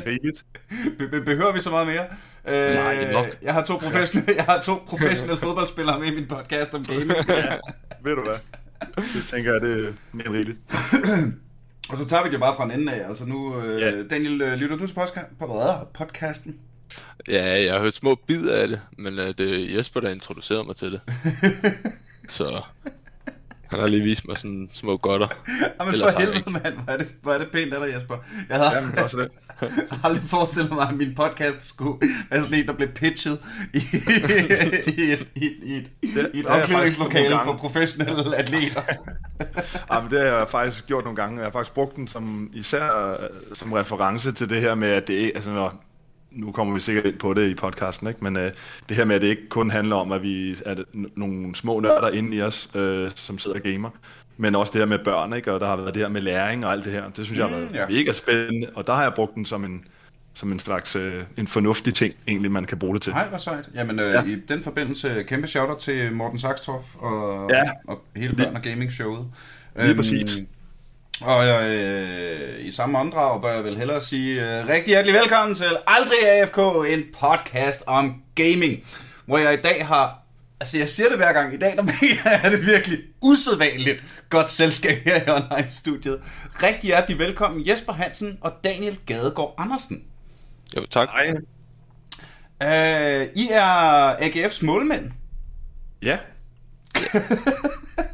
rigeligt. Be- be- behøver vi så meget mere? Øh, Nej, nok. jeg har to professionelle, jeg har to professionelle fodboldspillere med i min podcast om gaming. Ved du hvad? Det tænker jeg, det er mere rigeligt. Og så tager vi det bare fra en ende af. Altså nu, øh, Ja. Daniel, øh, lytter du til podcasten? Ja, jeg har hørt små bidder af det, men uh, det er Jesper, der introducerede mig til det. Så han har lige vist mig sådan små godter. Jamen Ellers for helvede, mand. Hvor er, det, hvor er det pænt af dig, Jesper. Jeg havde Jamen, også det. aldrig forestillet mig, at min podcast skulle være sådan en, der blev pitchet i, i et, i, i et, i et omklædningslokale for professionelle atleter. Jamen, det har jeg faktisk gjort nogle gange. Jeg har faktisk brugt den som, især øh, som reference til det her med, at det altså når, nu kommer vi sikkert ind på det i podcasten, ikke? men øh, det her med, at det ikke kun handler om, at vi er nogle små nørder inde i os, øh, som sidder og gamer, men også det her med børn, ikke? og der har været det her med læring og alt det her. Det synes jeg har været Mm, ja. mega spændende, og der har jeg brugt den som en, som en slags øh, en fornuftig ting, egentlig, man kan bruge det til. Nej, hvor sejt. Jamen, øh, ja. i den forbindelse, kæmpe shoutout til Morten Saxtorff og, Ja. og hele børn og gaming showet. Lige præcis. Og øh, i samme åndedrag bør jeg vel hellere sige øh, rigtig hjertelig velkommen til Aldrig AFK, en podcast om gaming, hvor jeg i dag har, altså jeg siger det hver gang, i dag der mener jeg, det virkelig usædvanligt godt selskab her i online-studiet. Rigtig hjertelig velkommen Jesper Hansen og Daniel Gadegaard Andersen. Jo, tak. Nej. Øh, I er AGF's målmænd. Ja,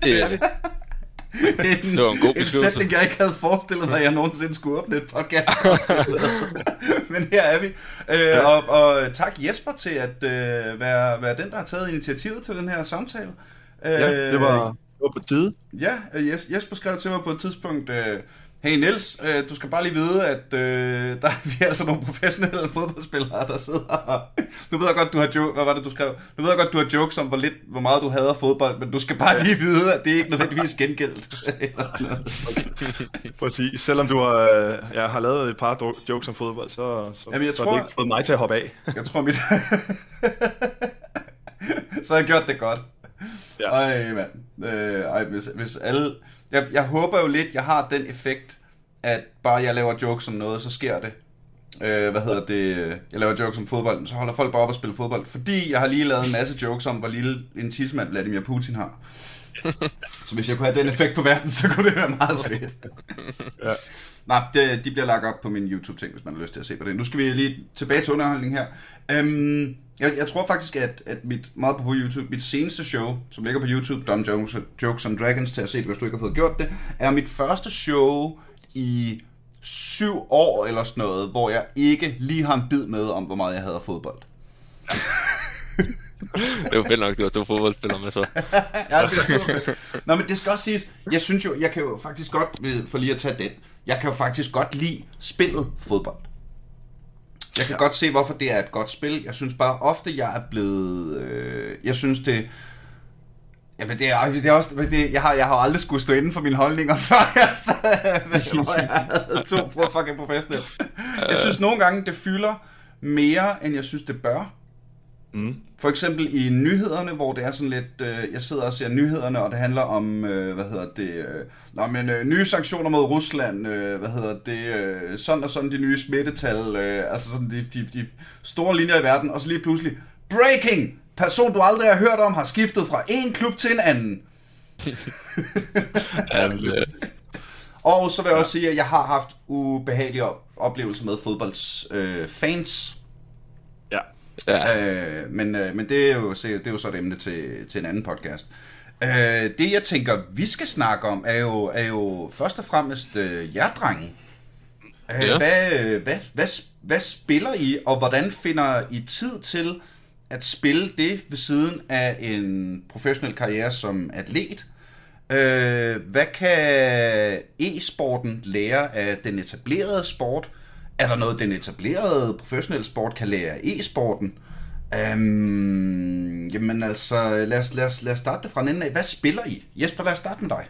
Det er det. En, Det var en god en sætning, jeg ikke havde forestillet mig, at jeg nogensinde skulle åbne et podcast. Men her er vi. Øh, og, og tak Jesper til at øh, være, være den, der har taget initiativet til den her samtale. Øh, ja det, var, det var på tide. Ja, øh, Jes- Jesper skrev til mig på et tidspunkt, øh, hey Niels, øh, du skal bare lige vide, at øh, der vi er altså nogle professionelle fodboldspillere, der sidder og... Nu ved jeg godt, du har jo- hvad var det, du skrev? Nu ved jeg godt, du har jokes om, hvor, lidt, hvor meget du hader fodbold, men du skal bare lige vide, at det ikke nødvendigvis gengældt. Præcis. Selvom du har, øh, jeg har lavet et par jokes om fodbold, så, så, Jamen, jeg så tror- har det ikke fået mig til at hoppe af. jeg tror mit... Så har jeg gjort det godt. Ja. Ej, mand. Øh, ej, hvis, hvis alle... Jeg, jeg håber jo lidt, jeg har den effekt, at bare jeg laver jokes om noget, så sker det. Øh, hvad hedder det? Jeg laver jokes om fodbold, så holder folk bare op og spille fodbold. Fordi jeg har lige lavet en masse jokes om, hvor lille en tidsmand Vladimir Putin har. så hvis jeg kunne have den effekt på verden, så kunne det være meget fedt. Ja. Nej, det, de bliver lagt op på min YouTube-ting, hvis man har lyst til at se på det. Nu skal vi lige tilbage til underholdning her. Øhm, jeg, jeg tror faktisk, at, at mit, meget på YouTube, mit seneste show, som ligger på YouTube, Dumb Jokes, Jokes and Dragons, til at se det, hvis du ikke har fået gjort det, er mit første show i syv år eller sådan noget, hvor jeg ikke lige har en bid med om, hvor meget jeg hader fodbold. Det var fedt nok, du var to fodboldspillere med så. ja, det er. Nå, men det skal også siges, jeg synes jo, jeg kan jo faktisk godt, ved- for lige at tage den, jeg kan jo faktisk godt lide spillet fodbold. Jeg kan ja. godt se, hvorfor det er et godt spil. Jeg synes bare ofte, jeg er blevet... Øh, jeg synes det... Jamen, det er, det er også... Det, jeg, har, jeg har aldrig skulle stå inden for mine holdninger, før jeg, så, hvor jeg havde to fucking professionelle. Jeg synes nogle gange, det fylder mere, end jeg synes, det bør. Mm. For eksempel i nyhederne, hvor det er sådan lidt, øh, jeg sidder og ser nyhederne, og det handler om, øh, hvad hedder det, øh, nå, men øh, nye sanktioner mod Rusland, øh, hvad hedder det, øh, sådan og sådan de nye smittetal, øh, altså sådan de, de, de store linjer i verden, og så lige pludselig, breaking! Person, du aldrig har hørt om, har skiftet fra en klub til en anden. Um, øh, Og så vil jeg også sige, at jeg har haft ubehagelige op- oplevelser med fodbolds øh, fans, Ja. Øh, men, øh, men det, er jo, det er jo så et emne til, til en anden podcast. Øh, det jeg tænker, vi skal snakke om, er jo, er jo først og fremmest øh, jer, drenge. Øh, Ja. hvad, øh, hvad, hvad, hvad spiller I, og hvordan finder I tid til at spille det ved siden af en professionel karriere som atlet? Øh, hvad kan e-sporten lære af den etablerede sport? Er der noget, den etablerede professionelle sport kan lære e-sporten? Øhm, jamen altså, lad os, lad, os, lad os starte det fra en ende af. Hvad spiller I? Jesper, lad os starte med dig.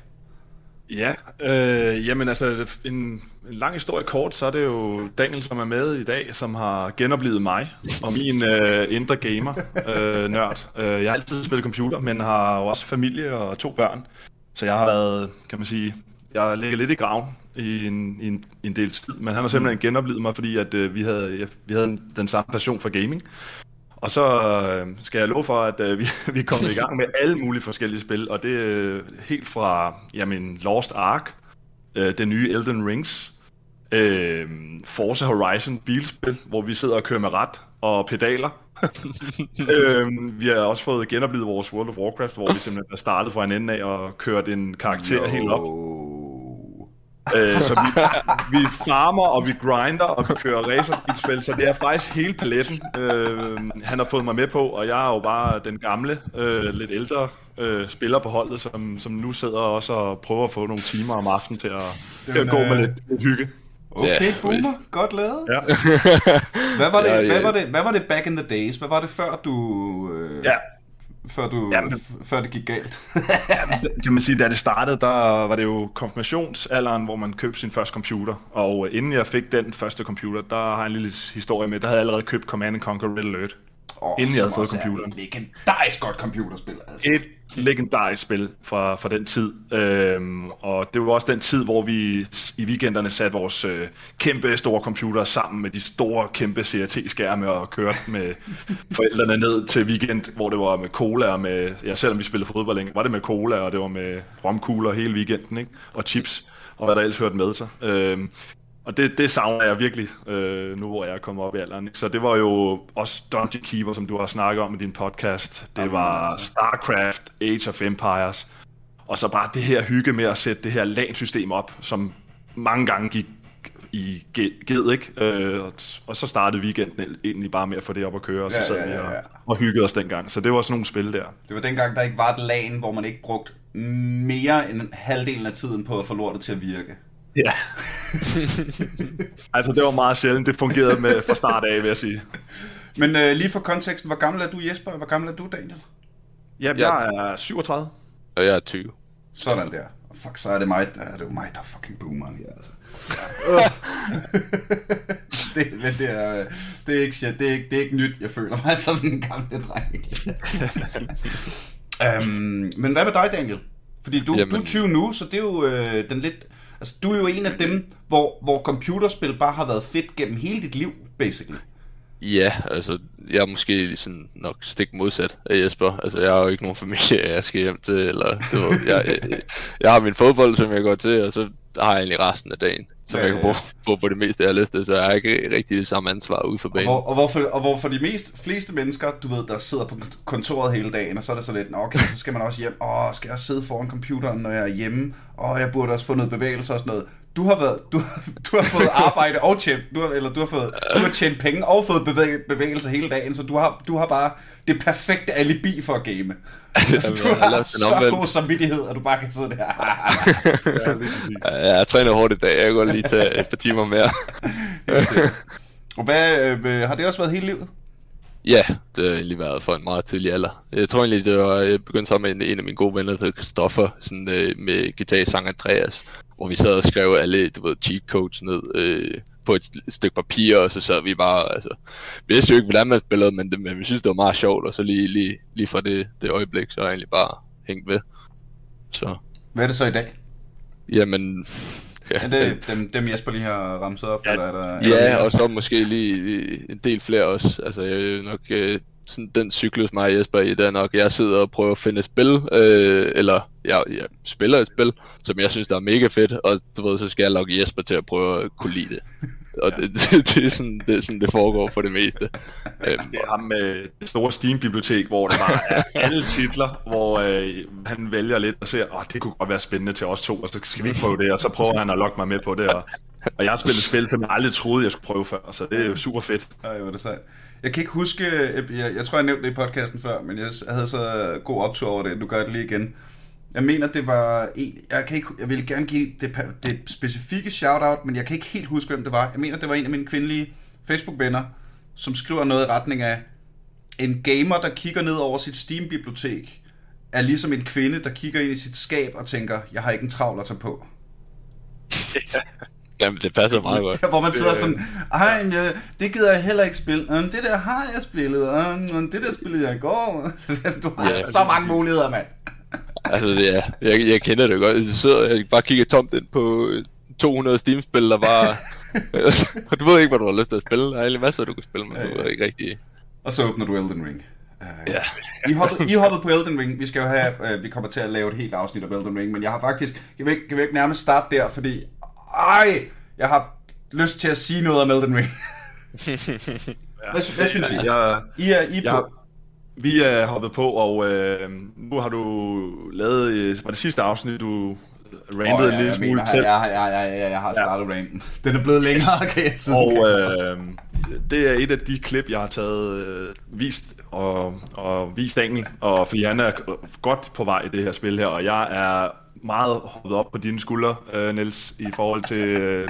Ja, øh, jamen altså, en, en lang historie kort, så er det jo Daniel, som er med i dag, som har genoplevet mig og min øh, indre gamer-nørd. Øh, øh, jeg har altid spillet computer, men har jo også familie og to børn. Så jeg har været, kan man sige, jeg ligger lidt i graven i en, i en, i en del tid, men han har simpelthen genoplevet mig, fordi at, øh, vi, havde, vi havde den samme passion for gaming. Og så øh, skal jeg love for, at øh, vi, vi kommet i gang med alle mulige forskellige spil, og det er øh, helt fra jamen, Lost Ark, øh, det nye Elden Rings, øh, Forza Horizon bilspil, hvor vi sidder og kører med ret og pedaler. øh, vi har også fået genoplevet vores World of Warcraft, hvor vi simpelthen er startet fra en ende af og kørt en karakter no. helt op. Øh, så vi, vi farmer, og vi grinder, og vi kører racerbilspil, så det er faktisk hele paletten, øh, han har fået mig med på, og jeg er jo bare den gamle, øh, lidt ældre øh, spiller på holdet, som, som nu sidder også og prøver at få nogle timer om aftenen til at, til at gå med lidt, lidt hygge. Okay, ja, boomer. Godt lavet. Ja. hvad, var det, ja, ja. Hvad, var det, hvad var det back in the days? Hvad var det før du... Øh, ja. Før, du, ja, men, før det gik galt? ja, kan man sige, da det startede, der var det jo konfirmationsalderen, hvor man købte sin første computer. Og øh, inden jeg fik den første computer, der har jeg en lille historie med, der havde jeg allerede købt Command Conquer Red Alert. Oh, inden jeg havde fået computeren. et legendarisk godt computerspil. Altså. Et legendarisk spil fra, fra den tid. Øhm, og det var også den tid, hvor vi i weekenderne satte vores øh, kæmpe store computer sammen med de store kæmpe CRT-skærme og kørte med forældrene ned til weekend, hvor det var med cola og med, ja selvom vi spillede fodbold længe, var det med cola og det var med romkugler hele weekenden, ikke? og chips og hvad der ellers hørte med sig. Øhm, og det, det savner jeg virkelig, øh, nu hvor jeg er kommet op i alderen. Så det var jo også Dungeon Keeper, som du har snakket om i din podcast. Det var StarCraft, Age of Empires. Og så bare det her hygge med at sætte det her LAN-system op, som mange gange gik i ged, ikke? Øh, og så startede weekenden egentlig bare med at få det op at køre, og så ja, sad ja, ja, ja. vi og, og hyggede os dengang. Så det var sådan nogle spil der. Det var dengang, der ikke var et LAN, hvor man ikke brugte mere end halvdelen af tiden på at få lortet til at virke. Ja. altså, det var meget sjældent. Det fungerede med fra start af, vil jeg sige. Men øh, lige for konteksten, hvor gammel er du, Jesper, og hvor gammel er du, Daniel? Jamen, jeg er 37. Og jeg er 20. Sådan der. Fuck, så er det mig, der, det er mig, der er fucking boomer her, altså. det, men det er, det er ikke shit. Det er ikke, det er ikke nyt. Jeg føler mig som en gammel dreng. um, men hvad med dig, Daniel? Fordi du, Jamen... du er 20 nu, så det er jo øh, den lidt Altså, du er jo en af dem, hvor, hvor computerspil bare har været fedt gennem hele dit liv, basically. Ja, altså, jeg er måske sådan nok stik modsat af Jesper. Altså, jeg har jo ikke nogen familie, jeg skal hjem til, eller du var, jeg, jeg, jeg, har min fodbold, som jeg går til, og så har jeg egentlig resten af dagen, som jeg kan bruge, bruge på det meste, jeg har lyst til, så jeg har ikke rigtig det samme ansvar ude for banen. Og, hvor, og, hvorfor, og hvorfor de mest, fleste mennesker, du ved, der sidder på kontoret hele dagen, og så er det så lidt, okay, så skal man også hjem, åh, skal jeg sidde foran computeren, når jeg er hjemme, og jeg burde også få noget bevægelse og sådan noget du har været, du, du har fået arbejde og tjent, du har, eller du har fået, du har tjent penge og fået bevæg, bevægelse hele dagen, så du har, du har bare det perfekte alibi for at game. Altså, du har så god samvittighed, at du bare kan sidde der. ja, jeg træner hårdt i dag, jeg kan godt lige tage et par timer mere. og hvad, øh, har det også været hele livet? Ja, det har egentlig været for en meget tidlig alder. Jeg tror egentlig, det var, jeg begyndte sammen med en, en af mine gode venner, der hedder Christoffer, sådan, øh, med guitar-sang Andreas, hvor vi sad og skrev alle, du ved, cheat codes ned øh, på et stykke papir, og så sad vi bare, altså, vi vidste jo ikke, hvordan man spillede, men, det, men vi synes, det var meget sjovt, og så lige, lige, lige fra det, det øjeblik, så er jeg egentlig bare hængt ved. Så. Hvad er det så i dag? Jamen, Ja, er det dem, dem Jesper lige har ramset op, ja, eller er der... Ja, og så måske lige en del flere også. Altså, jeg er nok øh, sådan, den cyklus, mig og Jesper i, det er nok, jeg sidder og prøver at finde et spil, øh, eller jeg, jeg spiller et spil, som jeg synes, der er mega fedt, og du ved, så skal jeg lokke Jesper til at prøve at kunne lide det. og det, det, det, er sådan, det er sådan, det foregår for det meste. Øhm, det er ham med det store Steam-bibliotek, hvor der bare er alle titler, hvor øh, han vælger lidt og siger, åh, det kunne godt være spændende til os to, og så skal vi ikke prøve det, og så prøver han at lokke mig med på det, og, og jeg har spillet spil, som jeg aldrig troede, jeg skulle prøve før, så det er jo super fedt. Ja, jo, det sejt. Jeg kan ikke huske, jeg, jeg tror, jeg nævnte det i podcasten før, men jeg havde så god optur over det. Du gør det lige igen. Jeg mener, det var en... Jeg, kan ikke, jeg vil gerne give det, det specifikke shout-out, men jeg kan ikke helt huske, hvem det var. Jeg mener, det var en af mine kvindelige Facebook-venner, som skriver noget i retning af, en gamer, der kigger ned over sit Steam-bibliotek, er ligesom en kvinde, der kigger ind i sit skab og tænker, jeg har ikke en travl at tage på. Jamen, det passer meget godt. hvor man sidder sådan, ej, ja, det gider jeg heller ikke spille. Det der har jeg spillet. Det der spillede jeg i går. Du har ja, så mange muligheder, mand. Altså, ja, jeg, jeg kender det godt. Jeg sidder jeg bare kigger tomt ind på 200 Steam-spil, der bare... og du ved ikke, hvad du har lyst til at spille. Der er egentlig masser, du kan spille, men du ved ikke rigtig... Og så åbner du Elden Ring. Uh, Ja. I hoppede, I hoppede på Elden Ring. Vi skal jo have, uh, vi kommer til at lave et helt afsnit om Elden Ring, men jeg har faktisk, jeg vil, ikke- jeg vil ikke nærmest starte der, fordi, ej, jeg har lyst til at sige noget om Elden Ring. hvad, hvad synes I? Jeg, I er, I er jeg, på. Vi er hoppet på, og øh, nu har du lavet, øh, var det sidste afsnit, du rantede oh, ja, en lille jeg, smule til. jeg, jeg, jeg, jeg, jeg, har startet ja. ranten. Den er blevet længere, kan jeg sige. Og øh, det er et af de klip, jeg har taget øh, vist og, og vist Daniel, og fordi han er godt på vej i det her spil her, og jeg er meget hoppet op på dine skuldre, øh, Niels, i forhold til, øh,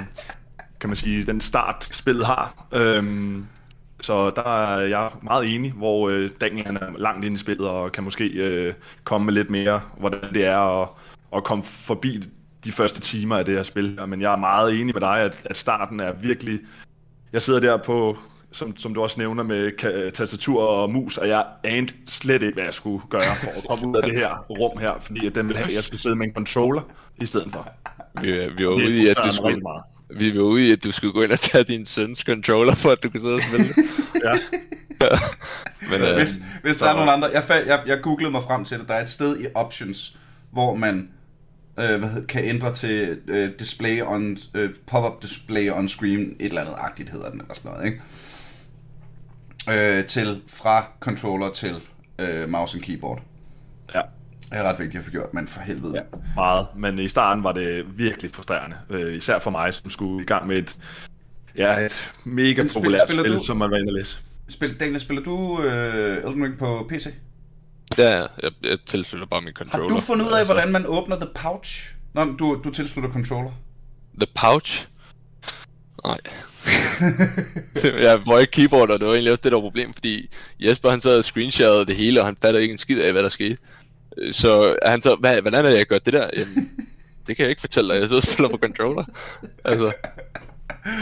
kan man sige, den start spillet har. Øhm, så der er jeg meget enig, hvor øh, Daniel han er langt inde i spillet og kan måske øh, komme med lidt mere, hvordan det er at, at komme forbi de første timer af det her spil. Men jeg er meget enig med dig, at, at starten er virkelig... Jeg sidder der på, som, som du også nævner, med tastatur og mus, og jeg anede slet ikke, hvad jeg skulle gøre for at komme ud af det her rum her, fordi at den ville have, at jeg skulle sidde med en controller i stedet for. Vi, vi var Det ude i, at mig skulle, meget. Vi var ude i, at du skulle gå ind og tage din søns controller, for at du kunne sidde og spille. Ja. Men øh, Hvis, hvis der er nogen andre... Jeg, jeg, jeg googlede mig frem til det. Der er et sted i Options, hvor man øh, hvad hedder, kan ændre til øh, display on, øh, pop-up display on screen, et eller andet agtigt hedder den, eller sådan noget, ikke? Øh, til fra controller til øh, mouse and keyboard. ja. Det er ret vigtigt at få gjort, men for helvede. Ja, meget. Men i starten var det virkelig frustrerende. Øh, især for mig, som skulle i gang med et, ja, et mega Men spil- populært spiller spil, du- som man var inde og læse. Spil, Daniel, spiller du øh, Elden Ring på PC? ja, jeg, jeg tilslutter bare min Har controller. du fundet ud af, Altså, hvordan man åbner The Pouch? Nå, du, du tilslutter controller. The Pouch? Nej. jeg var ikke keyboard, og det var egentlig også det, der var problem, fordi Jesper han sad og screensharede det hele, og han fattede ikke en skid af, hvad der skete. Så han så, hvad, hvordan er det, jeg gør det der? Jamen, det kan jeg ikke fortælle dig, jeg sidder og spiller på controller. Altså,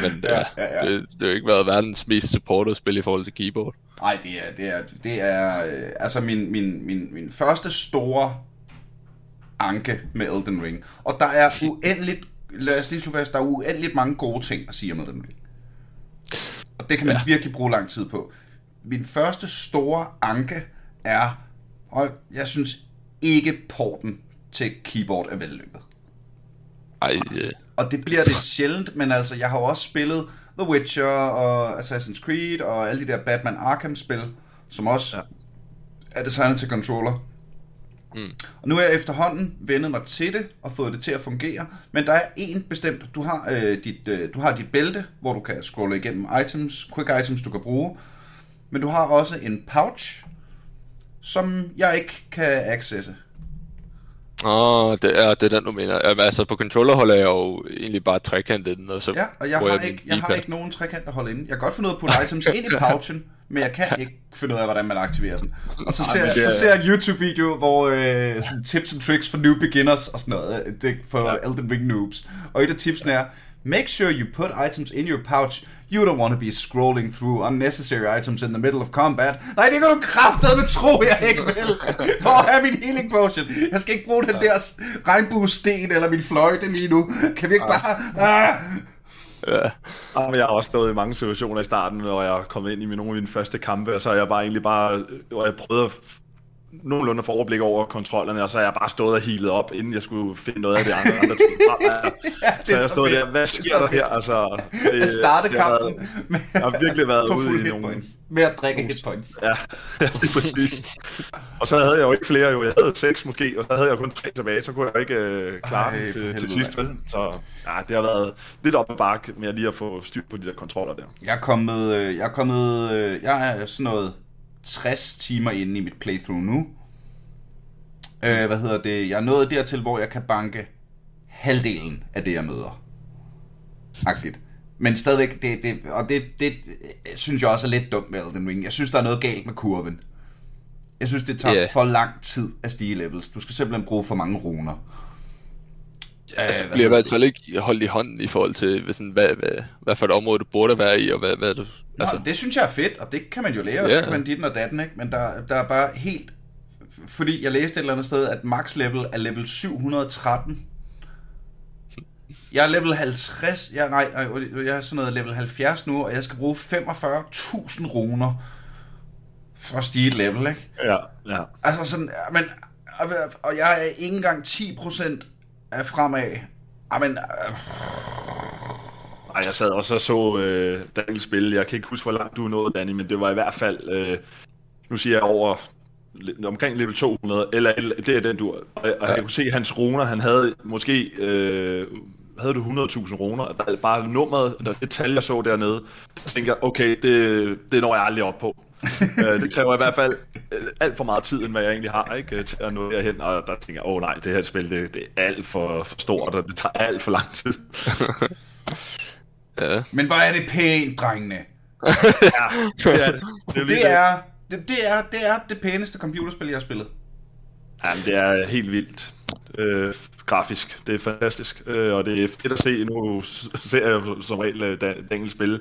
men ja, Ja, ja. Det, det har jo ikke været verdens mest supported spil i forhold til keyboard. Nej, det er, det er, det er øh, altså min, min, min, min første store anke med Elden Ring. Og der er uendeligt, lad os lige slå fast, der er uendeligt mange gode ting at sige om Elden Ring. Og det kan man. Ja. virkelig bruge lang tid på. Min første store anke er, og jeg synes ikke porten til keyboard er vellykket. Ej, øh, Og det bliver det sjældent, men altså, jeg har jo også spillet The Witcher og Assassin's Creed og alle de der Batman Arkham-spil, som også ja. er designet til controller. Mm. Og nu er jeg efterhånden vendet mig til det og fået det til at fungere, men der er en bestemt, du har, øh, dit, øh, du har dit bælte, hvor du kan scrolle igennem items, quick items, du kan bruge, men du har også en pouch, som jeg ikke kan accesse. Åh, det er, det er den, du mener. Jamen, altså, på controller holder jeg jo egentlig bare trekantet i den, og så Ja, og jeg har, min ikke, jeg har ikke nogen trekant at holde inde. Jeg kan godt finde ud af at putte items ind i pouchen, men jeg kan ikke finde ud af, hvordan man aktiverer den. Og så ser, men det så er- ser jeg en YouTube-video, hvor øh, sådan tips and tricks for new beginners og sådan noget. Det for ja. Elden Ring noobs. Og et af tipsene er, make sure you put items in your pouch. You don't want to be scrolling through unnecessary items in the middle of combat. Nej, det kan du kraftedeme tro, jeg ikke vil. Hvor er min healing potion? Jeg skal ikke bruge den der regnbuesten eller min fløjte lige nu. Kan vi ikke bare... Ah! Ja. Jamen, jeg har også stået i mange situationer i starten, hvor jeg er kommet ind i nogle af mine første kampe, og så har jeg bare egentlig bare, hvor jeg prøvede at nogenlunde få overblik over kontrollerne, og så har jeg bare stået og healet op, inden jeg skulle finde noget af det andre. andre ting. Ja, så er jeg så stod fedt. der, hvad er sker så der her? Altså, det, at starte kampen været- med jeg har virkelig været ude i nogle- points. Med at drikke hit points. Ja, ja lige præcis. Og så havde jeg jo ikke flere, jo. Jeg havde seks måske, og så havde jeg kun tre tilbage, så kunne jeg ikke øh, klare Ej, for til, til sidst. Så ja, det har været lidt op ad bakke med at lige at få styr på de der kontroller der. Jeg er kommet, øh, jeg er kommet, øh, jeg er sådan noget 60 timer inde i mit playthrough nu. Øh, hvad hedder det? Jeg er nået dertil, hvor jeg kan banke halvdelen af det, jeg møder. Agtigt. Men stadigvæk, det, det, og det, det, det synes jeg også er lidt dumt med Elden Ring. Jeg synes, der er noget galt med kurven. Jeg synes, det tager yeah. for lang tid at stige levels. Du skal simpelthen bruge for mange runer. Ja, Øh, du hvad bliver i hvert fald ikke holdt i hånden i forhold til, hvad, sådan, hvad, hvad, hvad for et område du burde være i, og hvad, hvad du... Altså, Altså, det synes jeg er fedt, og det kan man jo lære, og Ja. så kan man dit og datten, ikke? Men der, der er bare helt fordi jeg læste et eller andet sted, at max level er level 713. Jeg er level 50, jeg, nej, jeg er sådan noget level 70 nu, og jeg skal bruge 45.000 runer for at stige et level, ikke? Ja, ja. Altså sådan, men, og jeg er ikke engang 10% af fremad. Men, øh, Ej, jeg sad også og så øh, Daniel spille. Jeg kan ikke huske, hvor langt du nåede, Danny, men det var i hvert fald, øh, nu siger jeg over omkring level 200, eller, det er den du... Og, og ja. jeg kunne se hans runer, han havde måske... Øh, havde du 100.000 runer, der bare nummeret, der det tal, jeg så dernede, så tænkte jeg, okay, det, det når jeg aldrig op på. øh, det kræver i hvert fald øh, alt for meget tid, end hvad jeg egentlig har, ikke, til at nå derhen, og der tænker jeg, åh oh, nej, det her spil, det, det er alt for, for stort, og det tager alt for lang tid. ja. Men hvor er det pænt, drengene? ja, det er det. Det er, det er, det, det, er, det er det pæneste computerspil, jeg har spillet. Jamen, det er helt vildt øh, grafisk. Det er fantastisk, øh, og det er fedt at se. Nu ser jeg som regel øh, Daniel spille,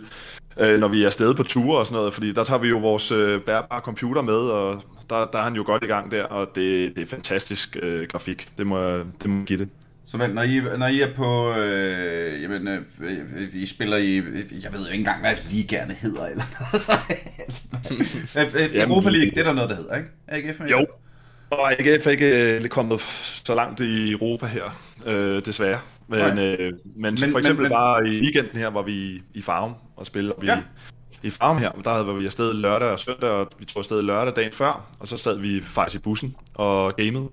øh, når vi er afsted på ture og sådan noget, fordi der tager vi jo vores øh, bærbare computer med, og der, der er han jo godt i gang der, og det, det er fantastisk øh, grafik. Det må, det må give det. Så men, når, I, når I er på, øh, jamen, øh, I spiller i, jeg ved jo ikke engang, hvad det gerne hedder, eller noget så. Europa League, det er der noget, der hedder, ikke? AGF Jo, og AGF er ikke øh, kommet så langt i Europa her, øh, desværre. Men, øh, men, men for eksempel men, bare i weekenden her, hvor vi i Farum og spiller, vi ja i Farm her, der havde vi afsted lørdag og søndag, og vi tog afsted lørdag dagen før, og så sad vi faktisk i bussen og gamede.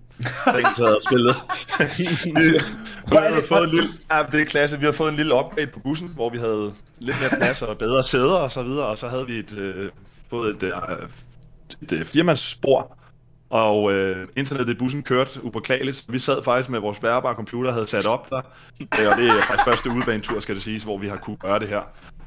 Dagen sad og spillede. vi, havde fået en lille, ja, det er klasse. Vi havde fået en lille upgrade på bussen, hvor vi havde lidt mere plads og bedre sæder og så videre, og så havde vi et, øh, både et, øh, et, et firmandsspor, og øh, internettet i bussen kørte upåklageligt. Vi sad faktisk med vores bærbare computer havde sat op der, øh, og det er faktisk første udbanetur, skal det siges, hvor vi har kunne gøre det her,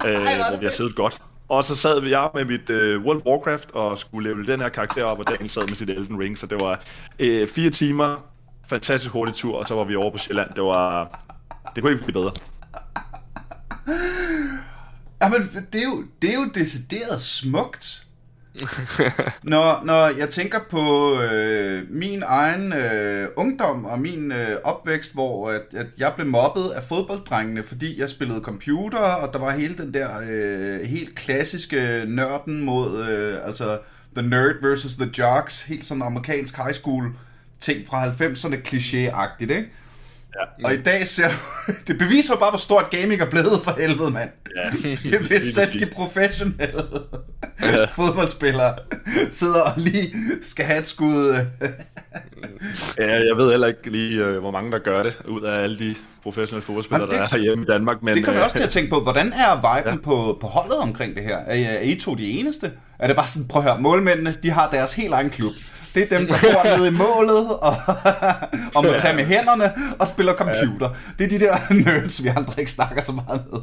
øh, hvor vi har siddet godt. Og så sad vi jeg med mit uh, World of Warcraft og skulle level den her karakter op, og Daniel sad med sit Elden Ring, så det var uh, fire timer, fantastisk hurtig tur, og så var vi over på Sjælland. Det var... Det kunne ikke blive bedre. Jamen, det er jo, det er jo decideret smukt når, når jeg tænker på øh, min egen øh, ungdom og min øh, opvækst, hvor at, at jeg blev mobbet af fodbolddrengene, fordi jeg spillede computer, og der var hele den der øh, helt klassiske nørden mod, øh, altså the nerd versus the jocks, helt sådan amerikansk high school ting fra 90'erne, kliché-agtigt, ikke? Ja. Og i dag ser du, det beviser bare, hvor stort gaming er blevet for helvede, mand. Ja, Hvis selv de professionelle ja. fodboldspillere sidder og lige skal have et skud. ja, jeg ved heller ikke lige, øh, hvor mange der gør det, ud af alle de professionelle fodboldspillere, det, der er herhjemme i Danmark. Men, det kommer jeg også til at tænke på. Hvordan er viben ja. på, på holdet omkring det her? Er, er I to de eneste? Er det bare sådan, prøv at høre, målmændene, de har deres helt egen klub. Det er dem, der bor nede i målet, og, og må tage med hænderne og spiller computer. Det er de der nerds, vi andre ikke snakker så meget med.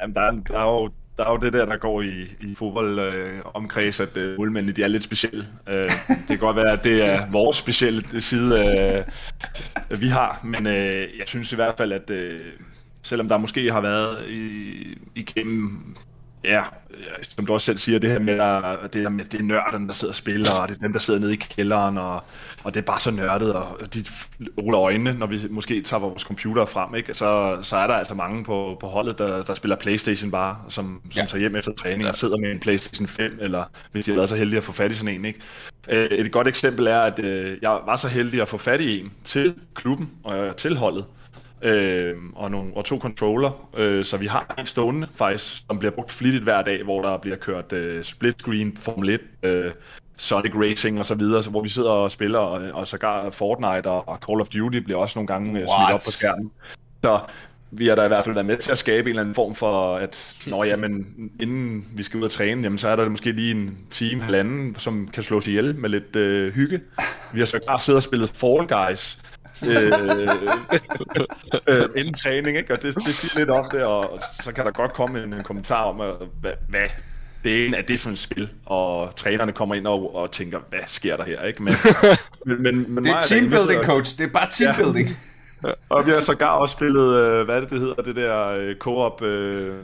Jamen, der er, der er jo der er jo det der, der går i, i fodbold øh, omkreds, at øh, målmændene de er lidt specielle. Øh, det kan godt være, at det er vores specielle side, øh, vi har, men øh, jeg synes i hvert fald, at øh, selvom der måske har været i, igennem Ja, som du også selv siger, det her med, at det, her med, det er nørderne, der sidder og spiller, og det er dem, der sidder nede i kælderen, og, og det er bare så nørdet, og de ruller øjnene, når vi måske tager vores computer frem, ikke? Så, så er der altså mange på, på holdet, der, der spiller Playstation bare, som, som ja. tager hjem efter træning og sidder med en Playstation 5, eller hvis de har været så heldige at få fat i sådan en, ikke? Øh, et godt eksempel er, at øh, jeg var så heldig at få fat i en til klubben og til holdet, øh, og, nogle, og to controller, øh, så vi har en stående faktisk, som bliver brugt flittigt hver dag, hvor der bliver kørt øh, split screen, Formel 1, øh, Sonic Racing og så videre, så hvor vi sidder og spiller, og, og sågar Fortnite og, og Call of Duty bliver også nogle gange øh, smidt op på skærmen. Så vi har da i hvert fald været med til at skabe en eller anden form for, at når jamen, inden vi skal ud og træne, jamen, så er der måske lige en time, halvanden, som kan slås ihjel med lidt øh, hygge. Vi har så klart siddet og spillet Fall Guys, øh, øh, inden træning, ikke? og det, det siger lidt om det, og så kan der godt komme en, en kommentar om, at, hvad, hvad det ene er det for et spil, og trænerne kommer ind og, og tænker, hvad sker der her, ikke? Men, men, men, men det er teambuilding, coach. Det er bare teambuilding. Ja. og vi har sågar også spillet, øh, hvad er det, det hedder, det der øh, co-op, øh,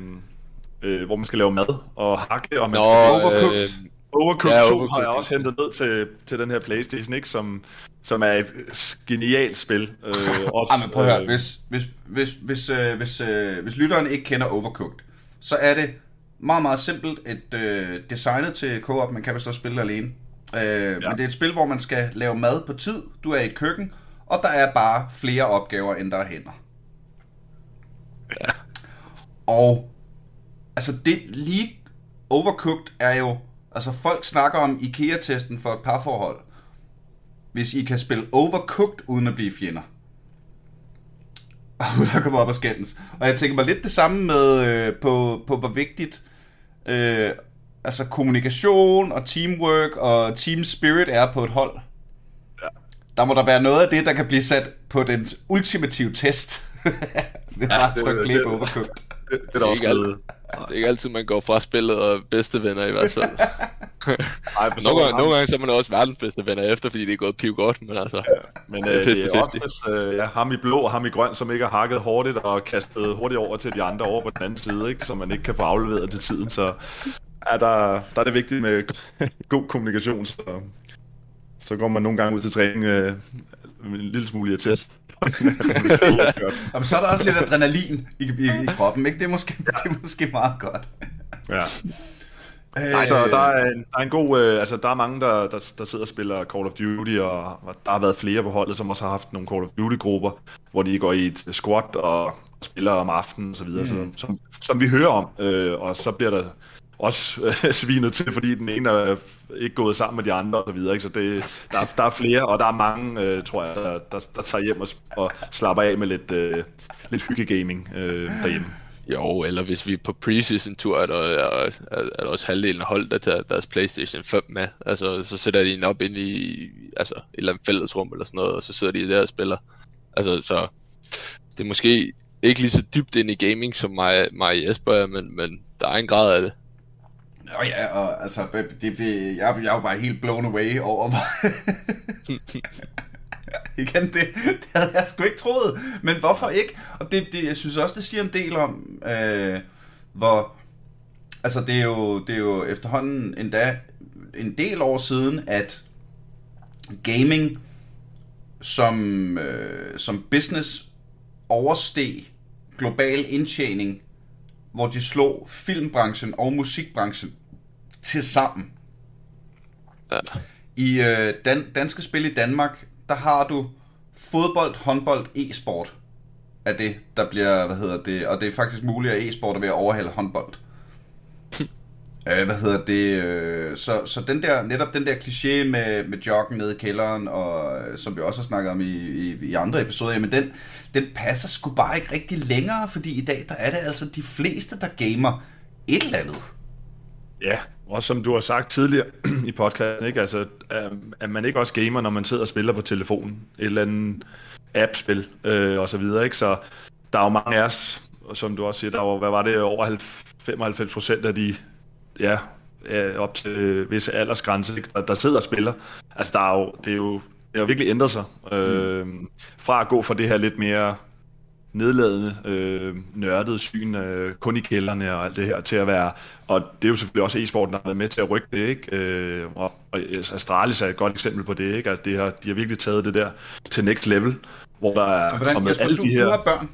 øh, hvor man skal lave mad og hakke, og man Nå, skal... Overcooked. Overcooked ja, 2 Overcooked. har jeg også hentet ned til, til den her Playstation, ikke? Som, som er et genialt spil. Øh, også, Jamen, prøv at høre, øh, hvis, hvis, hvis, hvis, øh, hvis, øh, hvis lytteren ikke kender Overcooked, så er det meget, meget simpelt et øh, designet til co-op, man kan vist også spille alene. Øh, ja. Men det er et spil, hvor man skal lave mad på tid, du er i et køkken, og der er bare flere opgaver, end der er hænder. Ja. Og altså det lige Overcooked er jo, altså folk snakker om IKEA-testen for et parforhold. Hvis I kan spille Overcooked uden at blive fjender. Og der kommer op og skændes. Og jeg tænker mig lidt det samme med øh, på, på hvor vigtigt øh, altså kommunikation og teamwork og team spirit er på et hold. Ja. Der må der være noget af det, der kan blive sat på den ultimative test. Ved ja, bare at trykke play på Overcooked. Det, det, det, er også det er ikke altid, man går fra spillet og bedste venner i hvert fald. Ej, nogle, gange, nogle gange så er man også verdens bedste venner efter, fordi det er gået piv godt, men altså... Ja, men øh, det er også øh, ja, ham i blå og ham i grøn, som ikke har hakket hurtigt og kastet hurtigt over til de andre over på den anden side, ikke? så man ikke kan få afleveret til tiden, så ja, der, der er det vigtigt med god kommunikation, så, så går man nogle gange ud til træning øh, en lille smule irriteret. Jamen, så er der også lidt adrenalin i, i, i kroppen, ikke? Det er måske, det er måske meget godt. Ja. Øh, Nej, så der er en, der er en god, øh, altså der er mange, der, der, der sidder og spiller Call of Duty, og, der har været flere på holdet, som også har haft nogle Call of Duty-grupper, hvor de går i et squad og spiller om aftenen og så videre, mm. så, som, som vi hører om, øh, og så bliver der også øh, svinet til, fordi den ene er ikke gået sammen med de andre og så videre, ikke? så det, der, der er flere, og der er mange, øh, tror jeg, der, der, der tager hjem og, og slapper af med lidt, øh, lidt hyggegaming øh, derhjemme. Jo, eller hvis vi er på preseason-tur, er der, er, er der også halvdelen af hold, der tager deres Playstation 5 med. Altså, så sætter de en op ind i altså, et eller andet fællesrum eller sådan noget, og så sidder de der og spiller. Altså, så det er måske ikke lige så dybt ind i gaming, som mig, mig og Jesper er, men, men der er en grad af det. Og ja, og altså, det, det, jeg, jeg er jo bare helt blown away over, Igen, det, det havde jeg sgu ikke troet. Men hvorfor ikke? Og det, det, jeg synes også, det siger en del om, øh, hvor... Altså, det er, jo, det er jo efterhånden endda en del år siden, at gaming som, øh, som business oversteg global indtjening, hvor de slog filmbranchen og musikbranchen til sammen. Ja. I øh, dan- danske spil i Danmark der har du fodbold, håndbold, e-sport af det, der bliver, hvad hedder det, og det er faktisk muligt at e-sport er ved at overhale håndbold. Øh, hvad hedder det? Øh, så, så den der, netop den der kliché med, med joggen nede i kælderen, og øh, som vi også har snakket om i, i, i andre episoder, men den, den passer sgu bare ikke rigtig længere, fordi i dag, der er det altså de fleste, der gamer et eller andet. Ja, og som du har sagt tidligere i podcasten, ikke? Altså, at man ikke også gamer, når man sidder og spiller på telefonen? Et eller andet app-spil øh, og så videre, ikke? Så der er jo mange af os, som du også siger, der var, hvad var det, over 95 procent af de, ja, op til visse aldersgrænse? Der, der sidder og spiller. Altså, der er jo, det er jo, det har virkelig ændret sig. Øh, fra at gå fra det her lidt mere nedladende, øh, nørdede syn, øh, kun i kælderne og alt det her, til at være, og det er jo selvfølgelig også e-sporten, der har været med til at rykke det, ikke? Øh, og, og Astralis er et godt eksempel på det, ikke? Altså, det har, de har virkelig taget det der til next level, hvor der er Hvordan, kommet Jesper, alle du, de her... Du har børn,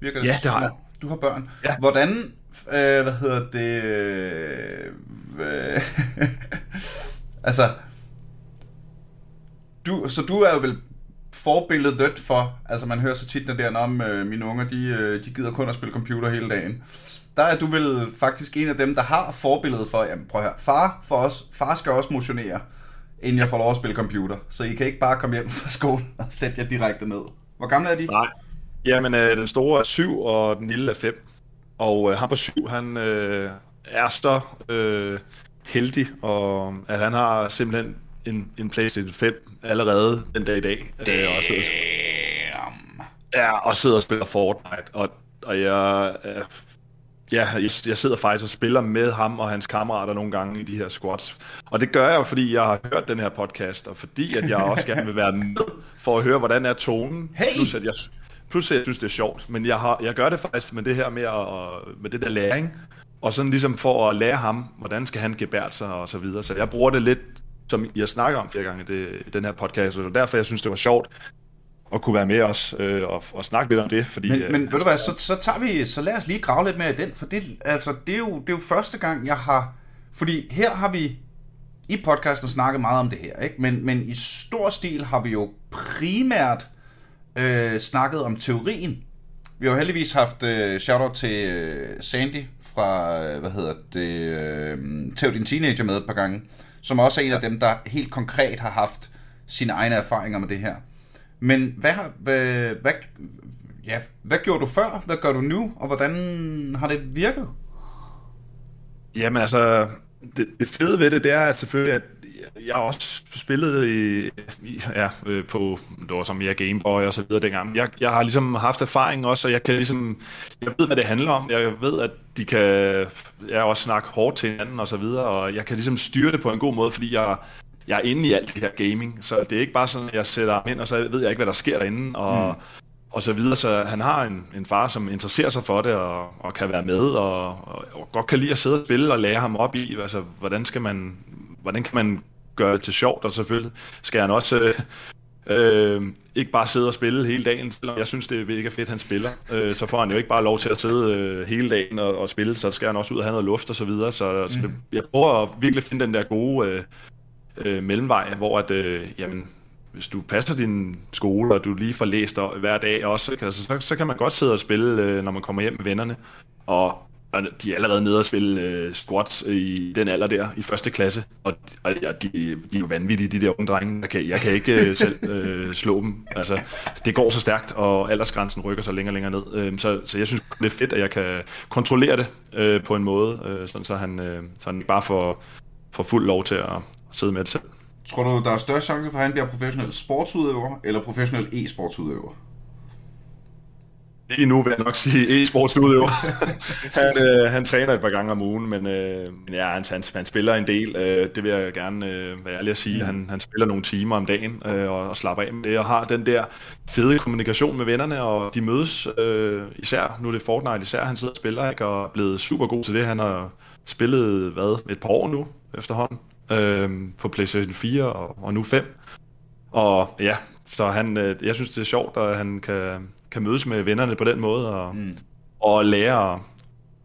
virker det Ja, det har jeg. Du har børn. Ja. Hvordan, øh, hvad hedder det, øh, altså, du, så du er jo vel forbilledet for, altså man hører så tit der, om øh, mine unger, de, øh, de gider kun at spille computer hele dagen. Der er du vel faktisk en af dem, der har forbilledet for, jamen prøv her, far, for os, far skal også motionere, inden jeg får lov at spille computer. Så I kan ikke bare komme hjem fra skole og sætte jer direkte ned. Hvor gamle er de? Nej, jamen øh, den store er syv, og den lille er fem. Og øh, han på syv, han øh, er så øh, heldig, og at han har simpelthen en, en PlayStation 5 allerede den dag i dag. Øh, og sidder, ja, og sidder og spiller Fortnite. Og, og jeg, øh, ja, jeg, jeg sidder faktisk og spiller med ham og hans kammerater nogle gange i de her squats. Og det gør jeg fordi jeg har hørt den her podcast, og fordi at jeg også gerne vil være med for at høre, hvordan er tonen. Hey! Plus, at jeg, plus jeg synes, det er sjovt. Men jeg, har, jeg gør det faktisk med det her med, at, med det der læring og sådan ligesom for at lære ham, hvordan skal han gebære sig og så videre. Så jeg bruger det lidt, som jeg snakker om flere gange i den her podcast, og derfor jeg synes, det var sjovt at kunne være med os øh, og, og snakke lidt om det. Fordi, men, men øh, ved du hvad, så, så, tager vi, så lad os lige grave lidt mere i den, for det, altså, det, er jo, det er jo første gang, jeg har... Fordi her har vi i podcasten snakket meget om det her, ikke? Men, men i stor stil har vi jo primært øh, snakket om teorien. Vi har jo heldigvis haft øh, shout-out til øh, Sandy fra, øh, hvad hedder det, øh, Tæv din teenager med et par gange, som også er en af dem, der helt konkret har haft sine egne erfaringer med det her. Men hvad, har, hvad, hvad, ja, hvad gjorde du før? Hvad gør du nu? Og hvordan har det virket? Jamen altså, det, det fede ved det, det er at selvfølgelig, at jeg også spillet i, i ja, øh, på, det var som mere Gameboy og så videre dengang. Jeg, jeg har ligesom haft erfaring også, og jeg kan ligesom, jeg ved, hvad det handler om. Jeg ved, at de kan ja, også snakke hårdt til hinanden og så videre, og jeg kan ligesom styre det på en god måde, fordi jeg, jeg er inde i alt det her gaming. Så det er ikke bare sådan, at jeg sætter ham ind, og så ved jeg ikke, hvad der sker derinde, og, mm. og så videre. Så han har en, en far, som interesserer sig for det, og, og kan være med, og, og, og godt kan lide at sidde og spille og lære ham op i, altså, hvordan skal man, hvordan kan man gøre det til sjovt, og selvfølgelig skal han også øh, øh, ikke bare sidde og spille hele dagen, selvom jeg synes, det er mega fedt, han spiller. Øh, så får han jo ikke bare lov til at sidde øh, hele dagen og, og spille, så skal han også ud og have noget luft og så videre. Så, mm. så det, jeg prøver at virkelig finde den der gode øh, øh, mellemvej, hvor at, øh, jamen, hvis du passer din skole, og du lige får læst hver dag også, så, så, så kan man godt sidde og spille, øh, når man kommer hjem med vennerne. Og og de er allerede nede og spille øh, squats i den alder der, i første klasse, og, og ja, de, de er jo vanvittige, de der unge drenge. Jeg kan, jeg kan ikke øh, selv øh, slå dem. Altså, det går så stærkt, og aldersgrænsen rykker sig længere og længere ned. Øh, så, så jeg synes, det er fedt, at jeg kan kontrollere det øh, på en måde, øh, sådan, så han, øh, så han bare får, får fuld lov til at sidde med det selv. Tror du, der er større chance for, at han bliver professionel sportsudøver, eller professionel e-sportsudøver? Lige nu vil jeg nok sige e-sportsudøver. han, øh, han træner et par gange om ugen, men, øh, ja, han, han, han spiller en del. Øh, det vil jeg gerne øh, være ærlig at sige. Han, han spiller nogle timer om dagen øh, og, og slapper af med det, og har den der fede kommunikation med vennerne, og de mødes øh, især, nu er det Fortnite især, han sidder og spiller, ikke, og er blevet super god til det. Han har spillet, hvad, et par år nu efterhånden, øh, på PlayStation 4 og, og nu 5. Og ja, så han, øh, jeg synes, det er sjovt, at han kan, kan mødes med vennerne på den måde, og, mm. og lære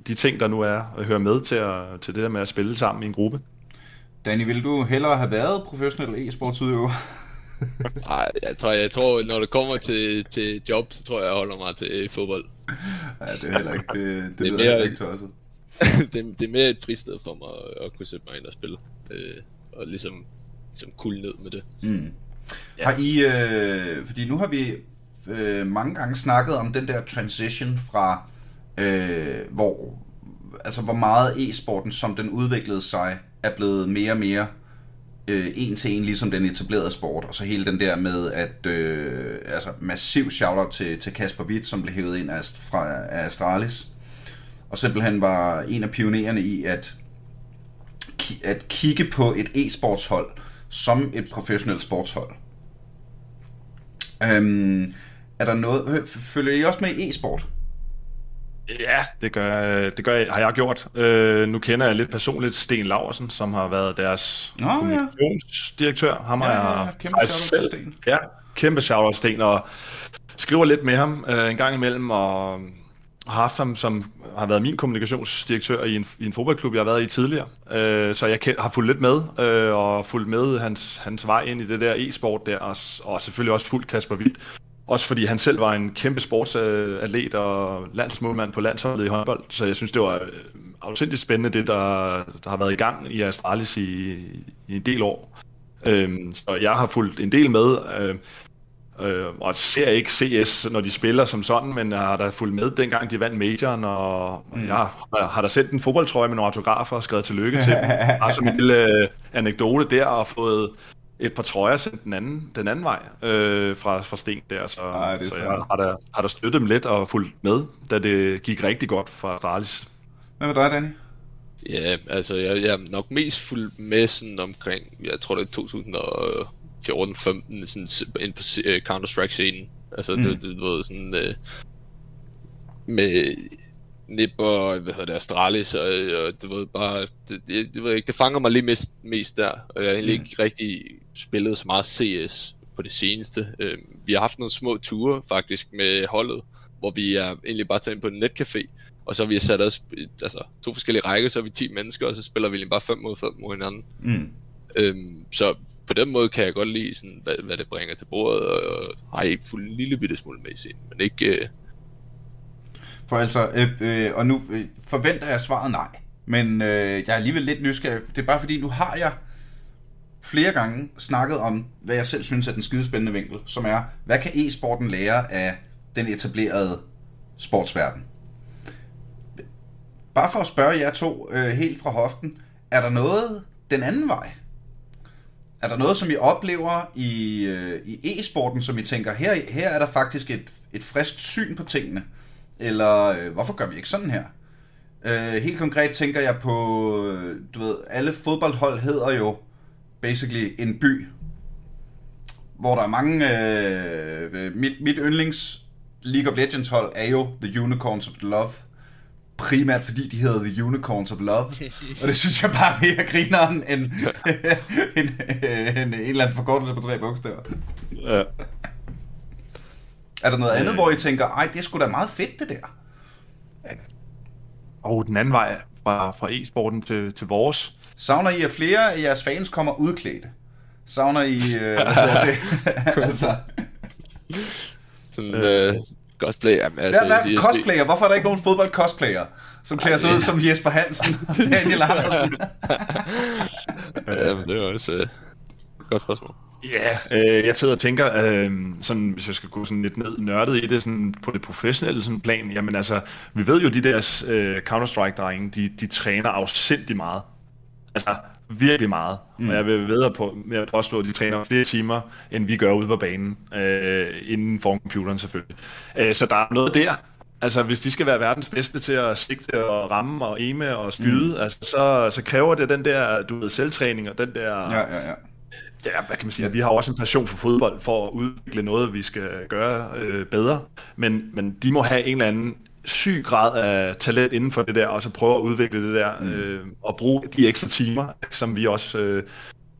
de ting, der nu er, at høre med til, at, til det der med at spille sammen i en gruppe. Danny, vil du hellere have været professionel e-sportsudøver? Nej, jeg tror, jeg tror, når det kommer til, til job, så tror jeg, jeg holder mig til fodbold. Ja, det er heller ikke, det, det, det er mere, ikke tosset. det, det er mere et fristed for mig at, at kunne sætte mig ind og spille. Øh, og ligesom, ligesom kulde ned med det. Mm. Ja. Har I, øh, fordi nu har vi øh, mange gange snakket om den der transition fra, øh, hvor, altså hvor meget e-sporten, som den udviklede sig, er blevet mere og mere øh, en til en, ligesom den etablerede sport, og så hele den der med, at øh, altså massiv shoutout til, til Kasper Witt, som blev hævet ind af, fra, af Astralis, og simpelthen var en af pionererne i at, at kigge på et e-sportshold som et professionelt sportshold. Øhm, er der noget... Følger I også med i e-sport? Ja, det gør, det gør jeg, har jeg gjort. Øh, nu kender jeg lidt personligt Sten Laversen, som har været deres oh, kommunikationsdirektør. Ham ja, har ja, kæmpe selv, Sten. Ja, kæmpe shout Sten, og skriver lidt med ham øh, en gang imellem, og har haft ham som har været min kommunikationsdirektør i en, i en fodboldklub, jeg har været i tidligere. Øh, så jeg har fulgt lidt med, øh, og fulgt med hans, hans vej ind i det der e-sport der, og, og selvfølgelig også fulgt Kasper Witt. Også fordi han selv var en kæmpe sportsatlet og landsmålmand på landsholdet i håndbold. Så jeg synes, det var øh, afsindigt spændende, det der, der har været i gang i Astralis i, i en del år. Øhm, så jeg har fulgt en del med, øh, øh, og ser ikke CS, når de spiller som sådan, men jeg har da fulgt med, dengang de vandt majoren, og mm. jeg har, har da sendt en fodboldtrøje med nogle autografer og skrevet tillykke til dem. Bare som en lille øh, anekdote der, og fået et par trøjer sendt den anden, den anden vej øh, fra, fra Sten der, så, Ej, så, så jeg har da, har da støttet dem lidt og fulgt med, da det gik rigtig godt fra Astralis. Hvad med dig, Danny? Ja, altså jeg, jeg er nok mest fuldt med sådan omkring, jeg tror det er 2014-15, sådan ind på uh, Counter-Strike-scenen. Altså mm. det, det, var sådan uh, med Nip og, hvad hedder det, Astralis, og, og det ved bare, det, det, det, ved ikke, det fanger mig lige mest, mest der, og jeg har egentlig mm. ikke rigtig spillet så meget CS på det seneste. Øh, vi har haft nogle små ture faktisk med holdet, hvor vi er egentlig bare taget ind på en netcafé, og så har vi sat os altså, to forskellige rækker, så er vi 10 mennesker, og så spiller vi egentlig bare 5 mod 5 mod hinanden. Mm. Øhm, så på den måde kan jeg godt lide, sådan, hvad, hvad det bringer til bordet, og har ikke fuldt en lille bitte smule med i scenen, men ikke... Øh... For altså, øh, øh, og nu øh, forventer jeg svaret nej, men øh, jeg er alligevel lidt nysgerrig. Det er bare fordi, nu har jeg flere gange snakket om, hvad jeg selv synes er den skidespændende vinkel, som er, hvad kan e-sporten lære af den etablerede sportsverden? Bare for at spørge jer to øh, helt fra hoften, er der noget den anden vej? Er der noget, som I oplever i, øh, i e-sporten, som I tænker, her, her er der faktisk et, et frisk syn på tingene? Eller øh, hvorfor gør vi ikke sådan her? Øh, helt konkret tænker jeg på, øh, du ved, alle fodboldhold hedder jo basically en by, hvor der er mange... Øh, mit, mit yndlings League of Legends hold er jo The Unicorns of Love primært fordi de hedder The Unicorns of Love. og det synes jeg bare er mere grineren end en, en, en, en eller anden forkortelse på tre bogstaver. Ja. Er der noget andet, hvor I tænker, ej, det er sgu da meget fedt, det der? Og den anden vej fra, fra e-sporten til, til vores. Savner I, at flere af jeres fans kommer udklædte? Savner I... Øh, det? altså... Sådan, øh, cosplay. Jamen, altså, ja, hvad, cosplayer? Hvorfor er der ikke nogen fodbold-cosplayer, som klæder sig ud som Jesper Hansen, Daniel Andersen? ja, men det er også øh, godt spørgsmål. Ja, øh, jeg sidder og tænker, øh, sådan, hvis jeg skal gå sådan lidt ned nørdet i det sådan, på det professionelle sådan plan, jamen altså, vi ved jo, de der øh, Counter-Strike-drenge, de, de træner afsindig meget. Altså, virkelig meget. Mm. Og jeg vil ved på, med at påstå, at de træner flere timer, end vi gør ude på banen, øh, inden for computeren selvfølgelig. Øh, så der er noget der. Altså, hvis de skal være verdens bedste til at sigte og ramme og eme og skyde, mm. altså, så, så kræver det den der, du ved, selvtræning og den der... Ja, ja, ja. Ja, hvad kan man sige? Vi har også en passion for fodbold, for at udvikle noget, vi skal gøre øh, bedre. Men, men de må have en eller anden syg grad af talent inden for det der, og så prøve at udvikle det der, mm. øh, og bruge de ekstra timer, som vi også øh,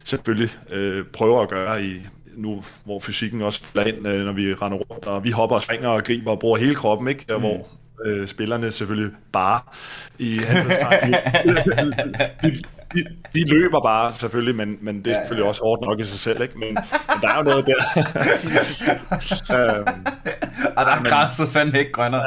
selvfølgelig øh, prøver at gøre i nu, hvor fysikken også spiller ind, øh, når vi render rundt, og vi hopper og springer og griber og bruger hele kroppen, ikke? Mm. Hvor øh, spillerne selvfølgelig bare i de, de, de løber bare selvfølgelig, men, men det er ja, selvfølgelig ja. også hårdt nok i sig selv, ikke? Men, men der er jo noget der. øhm, og der er græsset fandme ikke grønnere.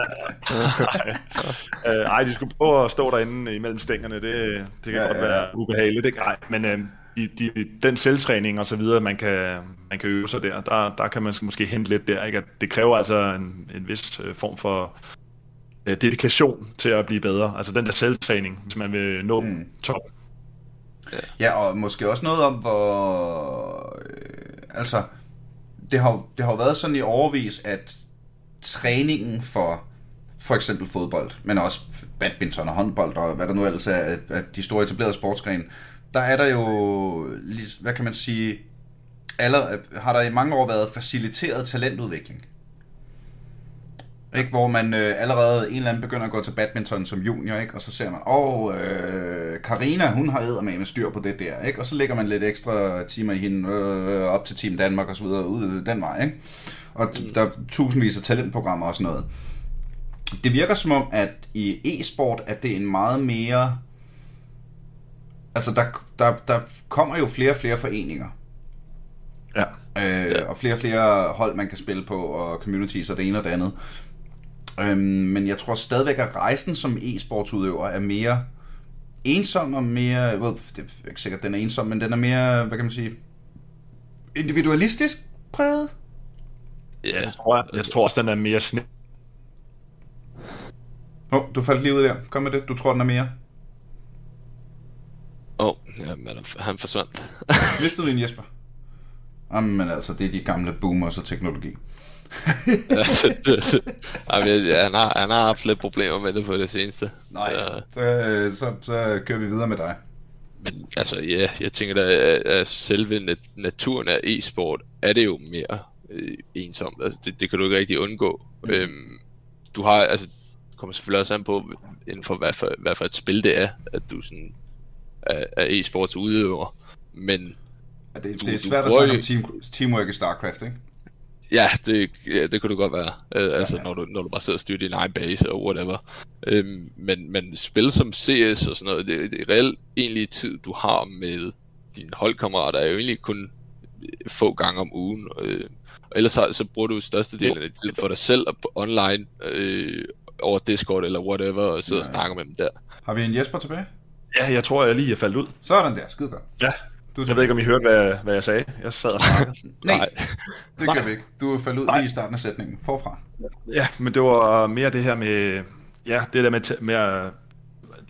øh, ej, de skulle prøve at stå derinde imellem stængerne, det, det kan ja, godt ja. være ubehageligt, ikke? Ej, men øh, de, de, den selvtræning og så videre, man kan, man kan øve sig der, der, der kan man måske hente lidt der, ikke? At det kræver altså en, en vis øh, form for øh, dedikation til at blive bedre. Altså den der selvtræning, hvis man vil nå mm. top. Ja. ja, og måske også noget om, hvor... Øh, altså, det har, det har været sådan i overvis, at træningen for for eksempel fodbold, men også badminton og håndbold og hvad der nu ellers er af de store etablerede sportsgrene, der er der jo, hvad kan man sige, alle, har der i mange år været faciliteret talentudvikling. Ikke? Hvor man øh, allerede en eller anden begynder at gå til badminton som junior, ikke? og så ser man, åh, øh, Karina, hun har æder med styr på det der, ikke? og så lægger man lidt ekstra timer i hende øh, op til Team Danmark og så videre, ud den vej. Ikke? Og der er tusindvis af talentprogrammer og sådan noget. Det virker som om, at i e-sport, at det er en meget mere... Altså, der, der, der kommer jo flere og flere foreninger. Ja. Øh, ja. Og flere og flere hold, man kan spille på, og communities og det ene og det andet. Øhm, men jeg tror stadigvæk, at rejsen som e-sportsudøver er mere ensom og mere... Well, det er ikke sikkert, at den er ensom, men den er mere, hvad kan man sige, individualistisk præget. Ja. Jeg tror, jeg, jeg tror også, den er mere snit. Åh, oh, du faldt lige ud der. Kom med det. Du tror, den er mere? Åh, oh, jamen, han forsvandt. Mistede din Jesper? Jamen altså, det er de gamle boomers og teknologi. Jamen, ja, han, har, han har haft lidt problemer med det på det seneste. Nej, så, så, så kører vi videre med dig. Men altså, ja, jeg tænker da, at selve naturen af e-sport, er det jo mere øh, ensomt. Altså, det, det kan du ikke rigtig undgå. Mm. Øhm, du har, altså, kommer selvfølgelig også an på, inden for hvad for, hvad for et spil det er, at du sådan er, er e-sports udøver. Men Ja, det, Du- det er du svært at bruger snakke om jo- team, teamwork i StarCraft, ikke? Ja, det, ja, det kunne det godt være. Øh, altså, ja. Når, du, når du bare sidder og styrer din egen base og whatever. Øhm, men, men spil som CS og sådan noget, det, det er reelt egentlig tid, du har med dine holdkammerater, er jo egentlig kun øh, få gange om ugen. Øh, og ellers så, så bruger du størstedelen af din tid for dig selv og på online øh, over Discord eller whatever, og sidder Ja. og snakker med dem der. Har vi en Jesper tilbage? Ja, jeg tror, jeg lige er faldet ud. Sådan der, skide godt. Ja. Du Jeg ved ikke, om I hørte, hvad, hvad jeg sagde. Jeg sad og snakkede. Nej, Nej. det kan vi ikke. Du er faldet ud Nej. lige i starten af sætningen. Forfra. Ja, men det var mere det her med, ja, det der med, med at-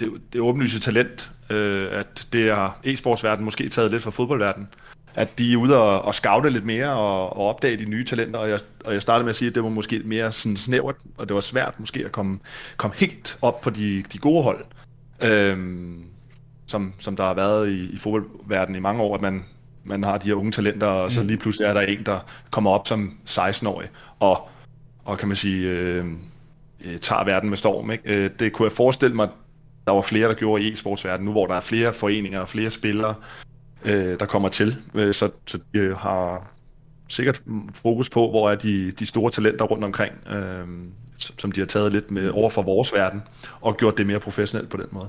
det, det åbenlyse talent, øh, at det er e-sportsverdenen måske taget lidt fra fodboldverdenen. At de er ude og, og scoute lidt mere og, og opdage de nye talenter, og jeg, og jeg startede med at sige, at det var måske mere sådan snævert, og det var svært måske at komme, komme helt op på de, de gode hold, øhm, som, som der har været i, i fodboldverdenen i mange år, at man, man har de her unge talenter, og så lige pludselig er der en, der kommer op som 16-årig, og og kan man sige, øh, øh, tager verden med storm. Ikke? Øh, det kunne jeg forestille mig, der var flere, der gjorde i e-sportsverdenen, nu hvor der er flere foreninger og flere spillere, øh, der kommer til. Øh, så, så de har sikkert fokus på, hvor er de, de store talenter rundt omkring, øh, som som de har taget lidt med over for vores verden, og gjort det mere professionelt på den måde.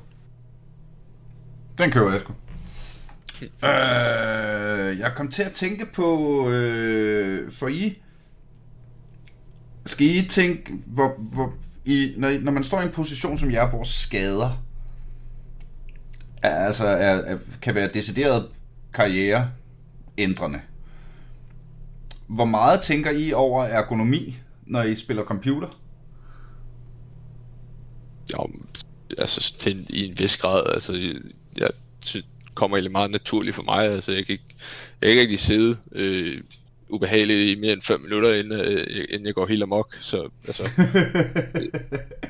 Den køber jeg sgu. Øh, jeg kom til at tænke på, øh, for I, skal I tænke, hvor, hvor I, når, I- når man står i en position som jer, hvor skader er, altså er, er, kan være decideret karriere ændrende. Hvor meget tænker I over ergonomi, når I spiller computer? Jo, altså til en, i en vis grad, altså jeg synes, kommer egentlig meget naturligt for mig, altså jeg kan ikke, jeg kan ikke rigtig sidde øh, ubehageligt i mere end 5 minutter, inden, øh, inden jeg går helt amok, så altså, øh,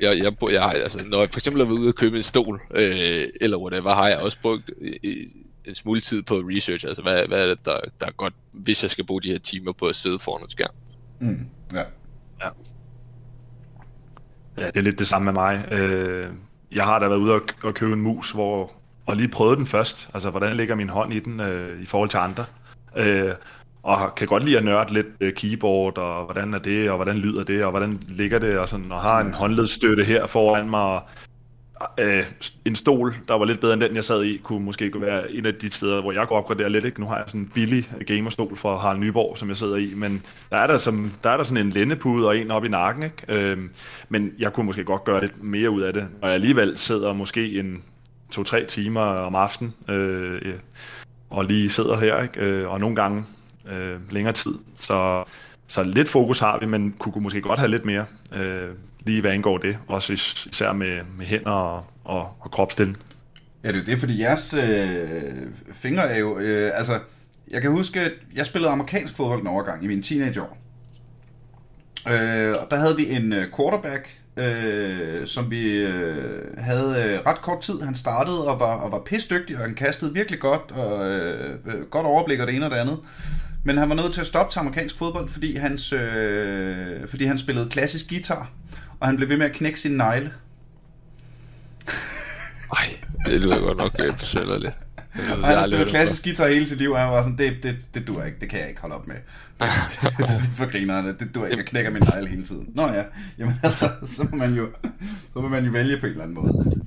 jeg, jeg, jeg, altså, når jeg for eksempel har været ude og købe en stol, øh, eller whatever, har jeg også brugt øh, en smule tid på research, altså hvad, hvad er det, der, der er godt, hvis jeg skal bruge de her timer på at sidde foran en skærm. Mm, ja. Ja, det er lidt det samme med mig. Øh, jeg har da været ude og, og købe en mus, hvor, og lige prøvet den først. Altså, hvordan ligger min hånd i den øh, i forhold til andre? Øh, og kan godt lide at nørde lidt øh, keyboard, og hvordan er det, og hvordan lyder det, og hvordan ligger det, og sådan, og har en håndledsstøtte her foran mig, og øh, en stol, der var lidt bedre end den, jeg sad i, kunne måske være en af de steder, hvor jeg går opgradere lidt. Ikke? Nu har jeg sådan en billig gamerstol fra Harald Nyborg, som jeg sidder i, men der er der, som, der, er der sådan en lændepude og en op i nakken. Ikke? Øh, men jeg kunne måske godt gøre lidt mere ud af det, og jeg alligevel sidder måske en to-tre timer om aftenen, øh, og lige sidder her, ikke? Øh, og nogle gange øh, længere tid. Så, så lidt fokus har vi, men kunne, måske godt have lidt mere, øh, lige hvad angår det. Også is- især med, med hænder og, og, og kropstilling. Ja, det er det, fordi jeres øh, fingre er jo... Øh, altså, jeg kan huske, at jeg spillede amerikansk fodbold en overgang i mine teenageår. Øh, og der havde vi en øh, quarterback, øh, som vi øh, havde øh, ret kort tid. Han startede og var, og var pisdygtig, og han kastede virkelig godt, og øh, øh, godt overblik og det ene og det andet. Men han var nødt til at stoppe til amerikansk fodbold, fordi, hans, øh, fordi han spillede klassisk guitar, og han blev ved med at knække sin negle. Nej, det lyder godt nok øh, han jeg har spillet klassisk guitar hele sit liv, og han var sådan, det, det, det dur ikke, det kan jeg ikke holde op med. det, det er for grinerne, det dur ikke, jeg knækker min negle hele tiden. Nå ja, jamen altså, så må man jo, så må man jo vælge på en eller anden måde.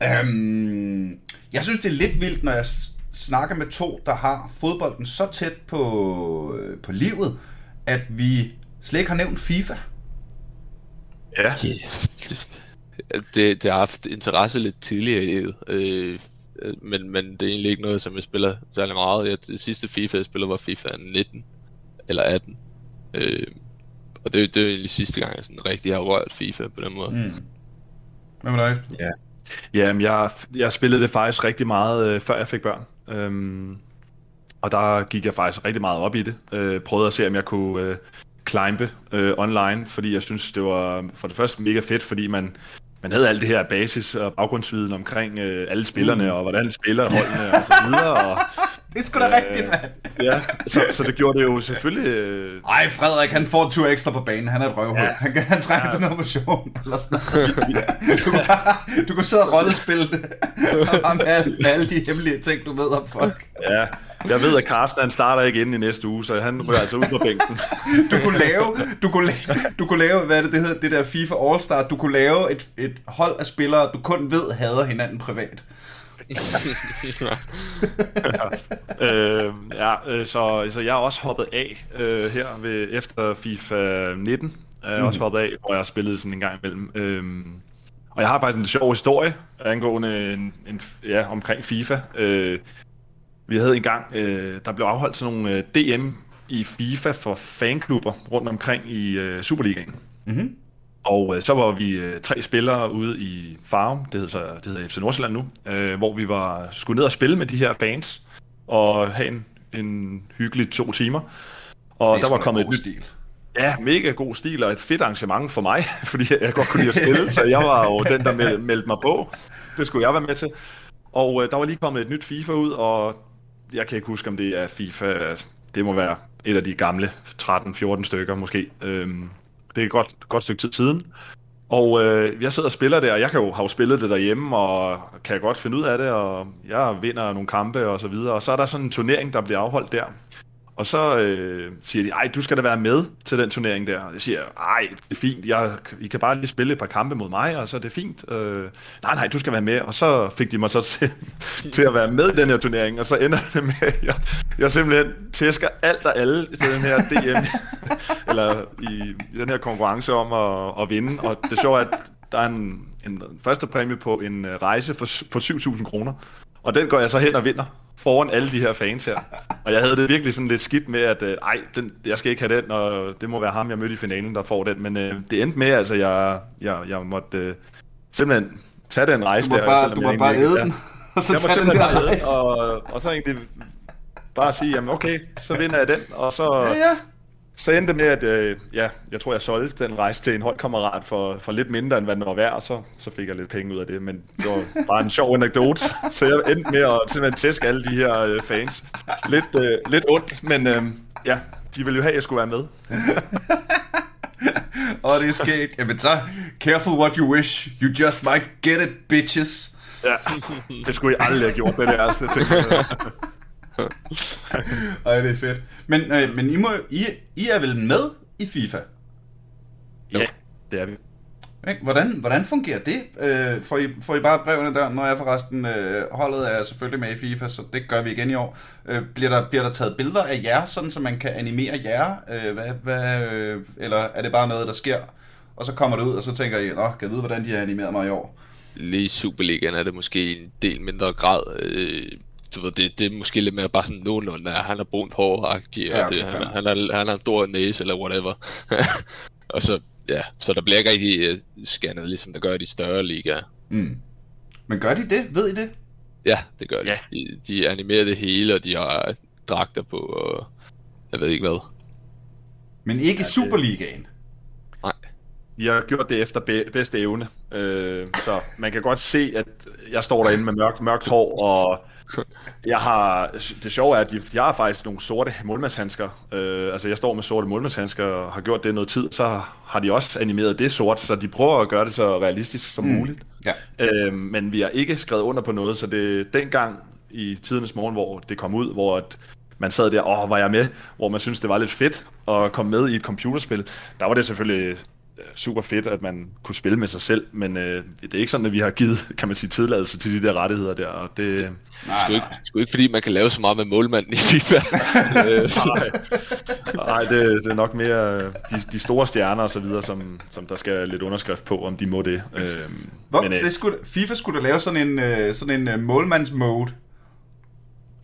Ja. Øhm, jeg synes, det er lidt vildt, når jeg snakker med to, der har fodbolden så tæt på, øh, på livet, at vi slet ikke har nævnt FIFA. Ja, Yeah. Det, det har haft interesse lidt tidligere i øh, øh, men, men det er egentlig ikke noget, som jeg spiller særlig meget. Jeg, det sidste FIFA, jeg spiller, var FIFA 19 eller 18. Øh, og det, det er egentlig sidste gang, jeg sådan rigtig har rørt FIFA på den måde. Mm. Mm. Hvad med dig? Ja, Jamen, jeg, jeg spillede det faktisk rigtig meget, øh, før jeg fik børn. Øhm, og der gik jeg faktisk rigtig meget op i det. Øh, prøvede at se, om jeg kunne øh, climbe øh, online, fordi jeg synes, det var for det første mega fedt, fordi man, man havde alt det her basis- og baggrundsviden omkring øh, alle spillerne, og hvordan spiller holdene og så videre. Og, Det er sgu da rigtigt, mand. Ja, så, så det gjorde det jo selvfølgelig... Øh, Ej, Frederik, han får en tur ekstra på banen. Han er et røvhul. Ja. Han, han trænger ja. til noget motion. Eller sådan. du, kan, du kan sidde og rollespille det. Og med, alle, med alle de hemmelige ting, du ved om folk. ja, jeg ved, at Carsten han starter ikke inden i næste uge, så han rører altså ud på bænken. du kunne lave, du kunne lave, du kunne lave hvad er det, det hedder, det der FIFA All-Star. Du kunne lave et, et hold af spillere, du kun ved hader hinanden privat. ja, øh, ja øh, så, så jeg er også hoppet af øh, her ved, efter FIFA 19. Jeg er mm. også hoppet af, hvor jeg har spillet sådan en gang imellem. Øh, og jeg har faktisk en sjov historie angående en, en, ja, omkring FIFA. Øh, vi havde en gang, øh, der blev afholdt sådan nogle øh, DM i FIFA for fanklubber rundt omkring i øh, Superligaen. Mm-hmm. Og øh, så var vi øh, tre spillere ude i Farum, det hedder, så, det hedder FC Nordsjælland nu, øh, hvor vi var skulle ned og spille med de her fans og have en, en hyggelig to timer. Og der var kommet et nyt... Stil. Ja, mega god stil og et fedt arrangement for mig, fordi jeg godt kunne lide at spille, så jeg var jo den, der meldte mig på. Det skulle jeg være med til. Og øh, der var lige kommet et nyt FIFA ud, og jeg kan ikke huske, om det er FIFA, det må være et af de gamle 13-14 stykker måske. Øhm, det er et godt, godt stykke tid siden. Og øh, jeg sidder og spiller det, og jeg kan jo have spillet det derhjemme, og kan godt finde ud af det, og jeg vinder nogle kampe og så videre. Og så er der sådan en turnering, der bliver afholdt der. Og så øh, siger de, ej, du skal da være med til den turnering der. Jeg siger, ej, det er fint, jeg, I kan bare lige spille et par kampe mod mig, og så er det fint. Øh, nej, nej, du skal være med. Og så fik de mig så til, til at være med i den her turnering, og så ender det med, at jeg, jeg simpelthen tæsker alt og alle i den her DM, eller i, i den her konkurrence om at, at vinde. Og det sjove er, at der er en, en første præmie på en øh, rejse for, på 7.000 kroner. Og den går jeg så hen og vinder foran alle de her fans her. Og jeg havde det virkelig sådan lidt skidt med, at øh, ej, den, jeg skal ikke have den, og det må være ham, jeg mødte i finalen, der får den. Men øh, det endte med, altså, jeg, jeg, jeg måtte øh, simpelthen tage den rejse du der. Bare, du må bare æde den, og så tage den der rejse. Og, og så egentlig bare sige, jamen okay, så vinder jeg den, og så... Ja, ja så endte det med, at øh, ja, jeg tror, jeg solgte den rejse til en holdkammerat for, for lidt mindre, end hvad den var værd, og så, så fik jeg lidt penge ud af det. Men det var bare en sjov anekdote. Så jeg endte med at simpelthen tæske alle de her øh, fans. Lidt, øh, lidt ondt, men øh, ja, de ville jo have, at jeg skulle være med. og det er sket. Jamen så, careful what you wish. You just might get it, bitches. Ja, det skulle jeg aldrig have gjort, det der. Altså, det Ej, det er fedt. Men, øh, men I, må, I, I er vel med i FIFA? Ja, det er vi. Hvordan, hvordan fungerer det? Øh, får, I, får I bare brevene der, når jeg forresten øh, holdet er selvfølgelig med i FIFA, så det gør vi igen i år. Øh, bliver, der, bliver der taget billeder af jer, sådan så man kan animere jer? Øh, hvad, hvad, øh, eller er det bare noget, der sker, og så kommer det ud, og så tænker I, nå, kan jeg vide, hvordan de har animeret mig i år? Lige i Superligaen er det måske en del mindre grad. Øh, du ved, det, det er måske lidt mere bare sådan nogenlunde, at han er brunt hår ja, okay, det, han, han, er, han har en stor næse eller whatever. og så, ja, så der bliver ikke rigtig uh, scannet, ligesom der gør i de større ligaer. Mm. Men gør de det? Ved I det? Ja, det gør de. Ja. De, de animerer det hele, og de har dragter på, og jeg ved ikke hvad. Men ikke ja, Superligaen? Nej. Vi har gjort det efter bedste evne. Øh, så man kan godt se, at jeg står derinde med mørkt, mørkt hår og jeg har, det sjove er, at jeg har faktisk nogle sorte målmandshandsker. Øh, altså jeg står med sorte målmandshandsker og har gjort det noget tid, så har de også animeret det sort, så de prøver at gøre det så realistisk som mm. muligt. Ja. Øh, men vi har ikke skrevet under på noget, så det dengang i tidernes morgen, hvor det kom ud, hvor at man sad der, åh, var jeg med, hvor man synes det var lidt fedt at komme med i et computerspil, der var det selvfølgelig super fedt, at man kunne spille med sig selv, men øh, det er ikke sådan, at vi har givet, kan man sige, tilladelse til de der rettigheder der, og det... Nej, nej. Ikke, sgu ikke fordi, man kan lave så meget med målmanden i FIFA. nej, nej det, det er nok mere de, de store stjerner og så videre, som, som der skal lidt underskrift på, om de må det. Øh, Hvor, men, øh, det skulle, FIFA skulle da lave sådan en, øh, sådan en målmandsmode.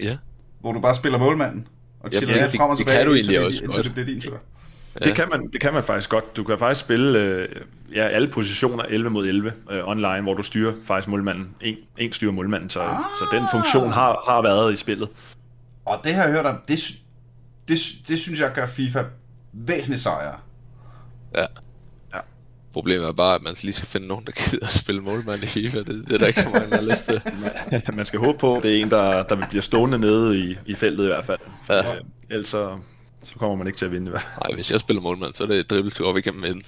Ja. Hvor du bare spiller målmanden, og chiller ja, lidt frem og tilbage, det kan du indtil, også, indtil det bliver din tur. Det, kan man, det kan man faktisk godt. Du kan faktisk spille øh, ja, alle positioner 11 mod 11 øh, online, hvor du styrer faktisk målmanden. En, en styrer målmanden, så, ah. så den funktion har, har været i spillet. Og det har jeg hørt om, det, det, det synes jeg gør FIFA væsentligt sejere. Ja. ja. Problemet er bare, at man lige skal finde nogen, der gider at spille målmand i FIFA. Det, det er der ikke så mange, der har lyst til. Man skal håbe på, at det er en, der, der bliver stående nede i, i feltet i hvert fald. Ja. Øh, ellers så, så kommer man ikke til at vinde. Nej, hvis jeg spiller målmand, så er det dribletur op igennem midten.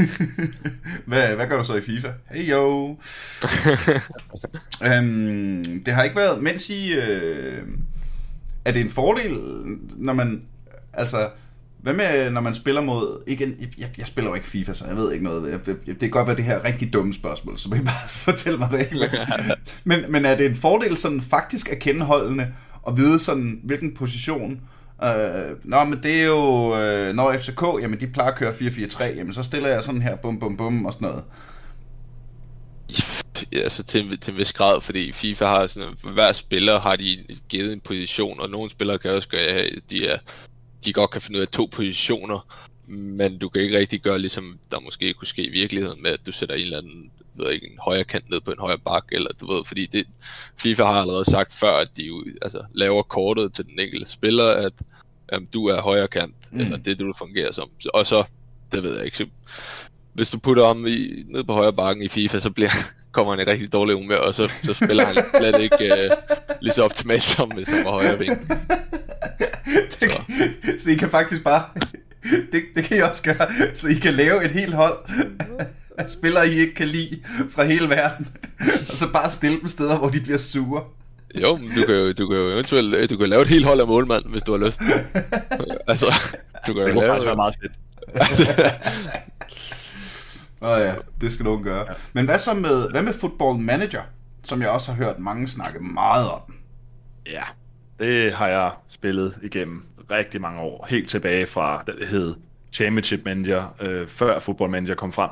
hvad, hvad gør du så i FIFA? Hey yo! øhm, det har ikke været, mens I... Øh, er det en fordel, når man... Altså, hvad med, når man spiller mod... Igen, jeg, jeg spiller jo ikke FIFA, så jeg ved ikke noget. Jeg, jeg, det kan godt være det her rigtig dumme spørgsmål, så må I bare fortælle mig det. men, men er det en fordel sådan faktisk at kende holdene, og vide sådan, hvilken position... Øh, nå, men det er jo... Øh, når FCK, jamen de plejer at køre 4-4-3, jamen så stiller jeg sådan her, bum bum bum og sådan noget. Ja, altså til, til en vis grad, fordi FIFA har sådan, hver spiller har de givet en position, og nogle spillere kan også gøre, at de er de godt kan finde ud af to positioner, men du kan ikke rigtig gøre, ligesom der måske kunne ske i virkeligheden med, at du sætter en eller anden, ved ikke, en højre kant ned på en højre bak, eller du ved, fordi det, FIFA har allerede sagt før, at de jo, altså, laver kortet til den enkelte spiller, at jamen, du er højre kant, mm. eller det er det, du fungerer som. Og så, det ved jeg ikke, så, hvis du putter om i, ned på højre bakken i FIFA, så bliver, kommer han i rigtig dårlig humør, og så, så spiller han slet ikke uh, lige så optimalt som hvis han var højre ving. så. så I kan faktisk bare... Det, det kan I også gøre, så I kan lave et helt hold af spillere, I ikke kan lide fra hele verden, og så bare stille dem steder, hvor de bliver sure. Jo, men du kan jo, du kan jo eventuelt øh, du kan lave et helt hold af målmand, hvis du har lyst. altså, du kan det jo lave... Det være meget fedt. Åh oh ja, det skal nogen gøre. Ja. Men hvad så med, hvad med Football Manager, som jeg også har hørt mange snakke meget om? Ja, det har jeg spillet igennem rigtig mange år. Helt tilbage fra, det hed Championship Manager, øh, før Football Manager kom frem.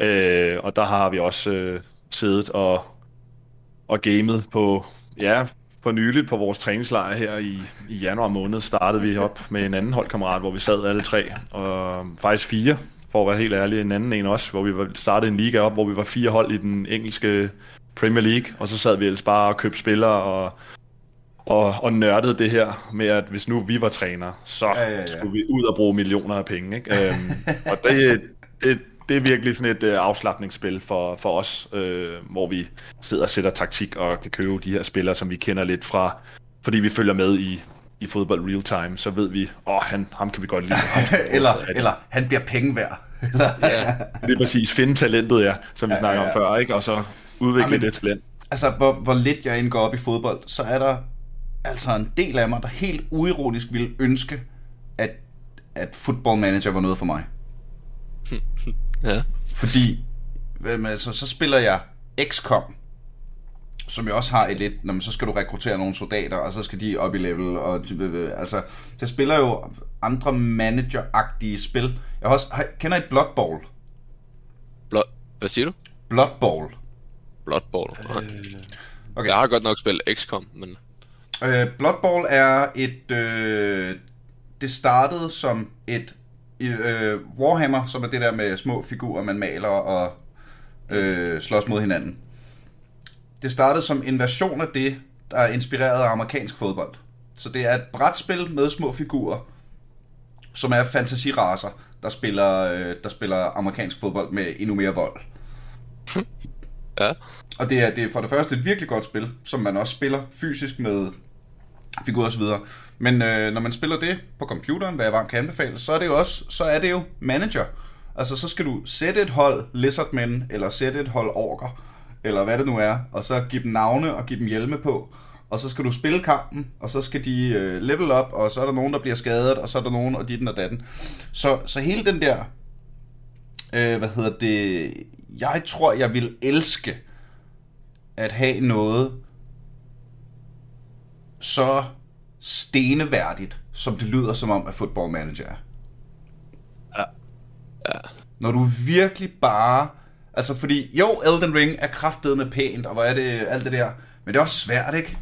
Øh, og der har vi også øh, siddet og, og gamet på, ja, for nyligt på vores træningslejr her i, i januar måned startede vi op med en anden holdkammerat, hvor vi sad alle tre, og faktisk fire, for at være helt ærlig, en anden en også, hvor vi startede en liga op, hvor vi var fire hold i den engelske Premier League, og så sad vi ellers bare og købte spillere og, og, og nørdede det her med, at hvis nu vi var træner, så ja, ja, ja. skulle vi ud og bruge millioner af penge. Ikke? øhm, og det, det, det er virkelig sådan et uh, afslappningsspil for, for os, øh, hvor vi sidder og sætter taktik og kan købe de her spillere, som vi kender lidt fra, fordi vi følger med i, i fodbold real time, så ved vi, åh, oh, han, ham kan vi godt lide. eller, eller han bliver penge værd. ja, det er præcis. Finde talentet, ja, som vi ja, snakker ja, ja. om før, ikke? og så udvikle Jamen, det talent. Altså, hvor, hvor lidt jeg indgår op i fodbold, så er der altså en del af mig, der helt uironisk ville ønske, at, at football manager var noget for mig. ja. Fordi, altså, så spiller jeg XCOM, som jeg også har et lidt, når man, så skal du rekruttere nogle soldater, og så skal de op i level, og altså, det spiller jo andre manager-agtige spil. Jeg har også, har, kender I Blood Bowl? Blood, hvad siger du? Blood Bowl. Blood Bowl, okay. Øh, okay. Jeg har godt nok spillet XCOM, men... Uh, Blood Bowl er et... Uh, det startede som et uh, Warhammer, som er det der med små figurer, man maler og uh, slås mod hinanden. Det startede som en version af det, der er inspireret af amerikansk fodbold. Så det er et brætspil med små figurer, som er fantasiraser, der spiller, øh, der spiller amerikansk fodbold med endnu mere vold. ja. Og det er, det er for det første et virkelig godt spil, som man også spiller fysisk med figurer osv. Men øh, når man spiller det på computeren, hvad jeg varmt kan anbefale, så er det jo også så er det jo manager. Altså så skal du sætte et hold lizardmen, eller sætte et hold orker, eller hvad det nu er, og så give dem navne og give dem hjelme på, og så skal du spille kampen, og så skal de øh, level op, og så er der nogen, der bliver skadet, og så er der nogen, og dit og datten. Så, så hele den der, øh, hvad hedder det, jeg tror, jeg vil elske at have noget så steneværdigt, som det lyder som om, at Football Manager er. Ja. ja. Når du virkelig bare... Altså fordi, jo, Elden Ring er kraftet med pænt, og hvor er det alt det der, men det er også svært, ikke?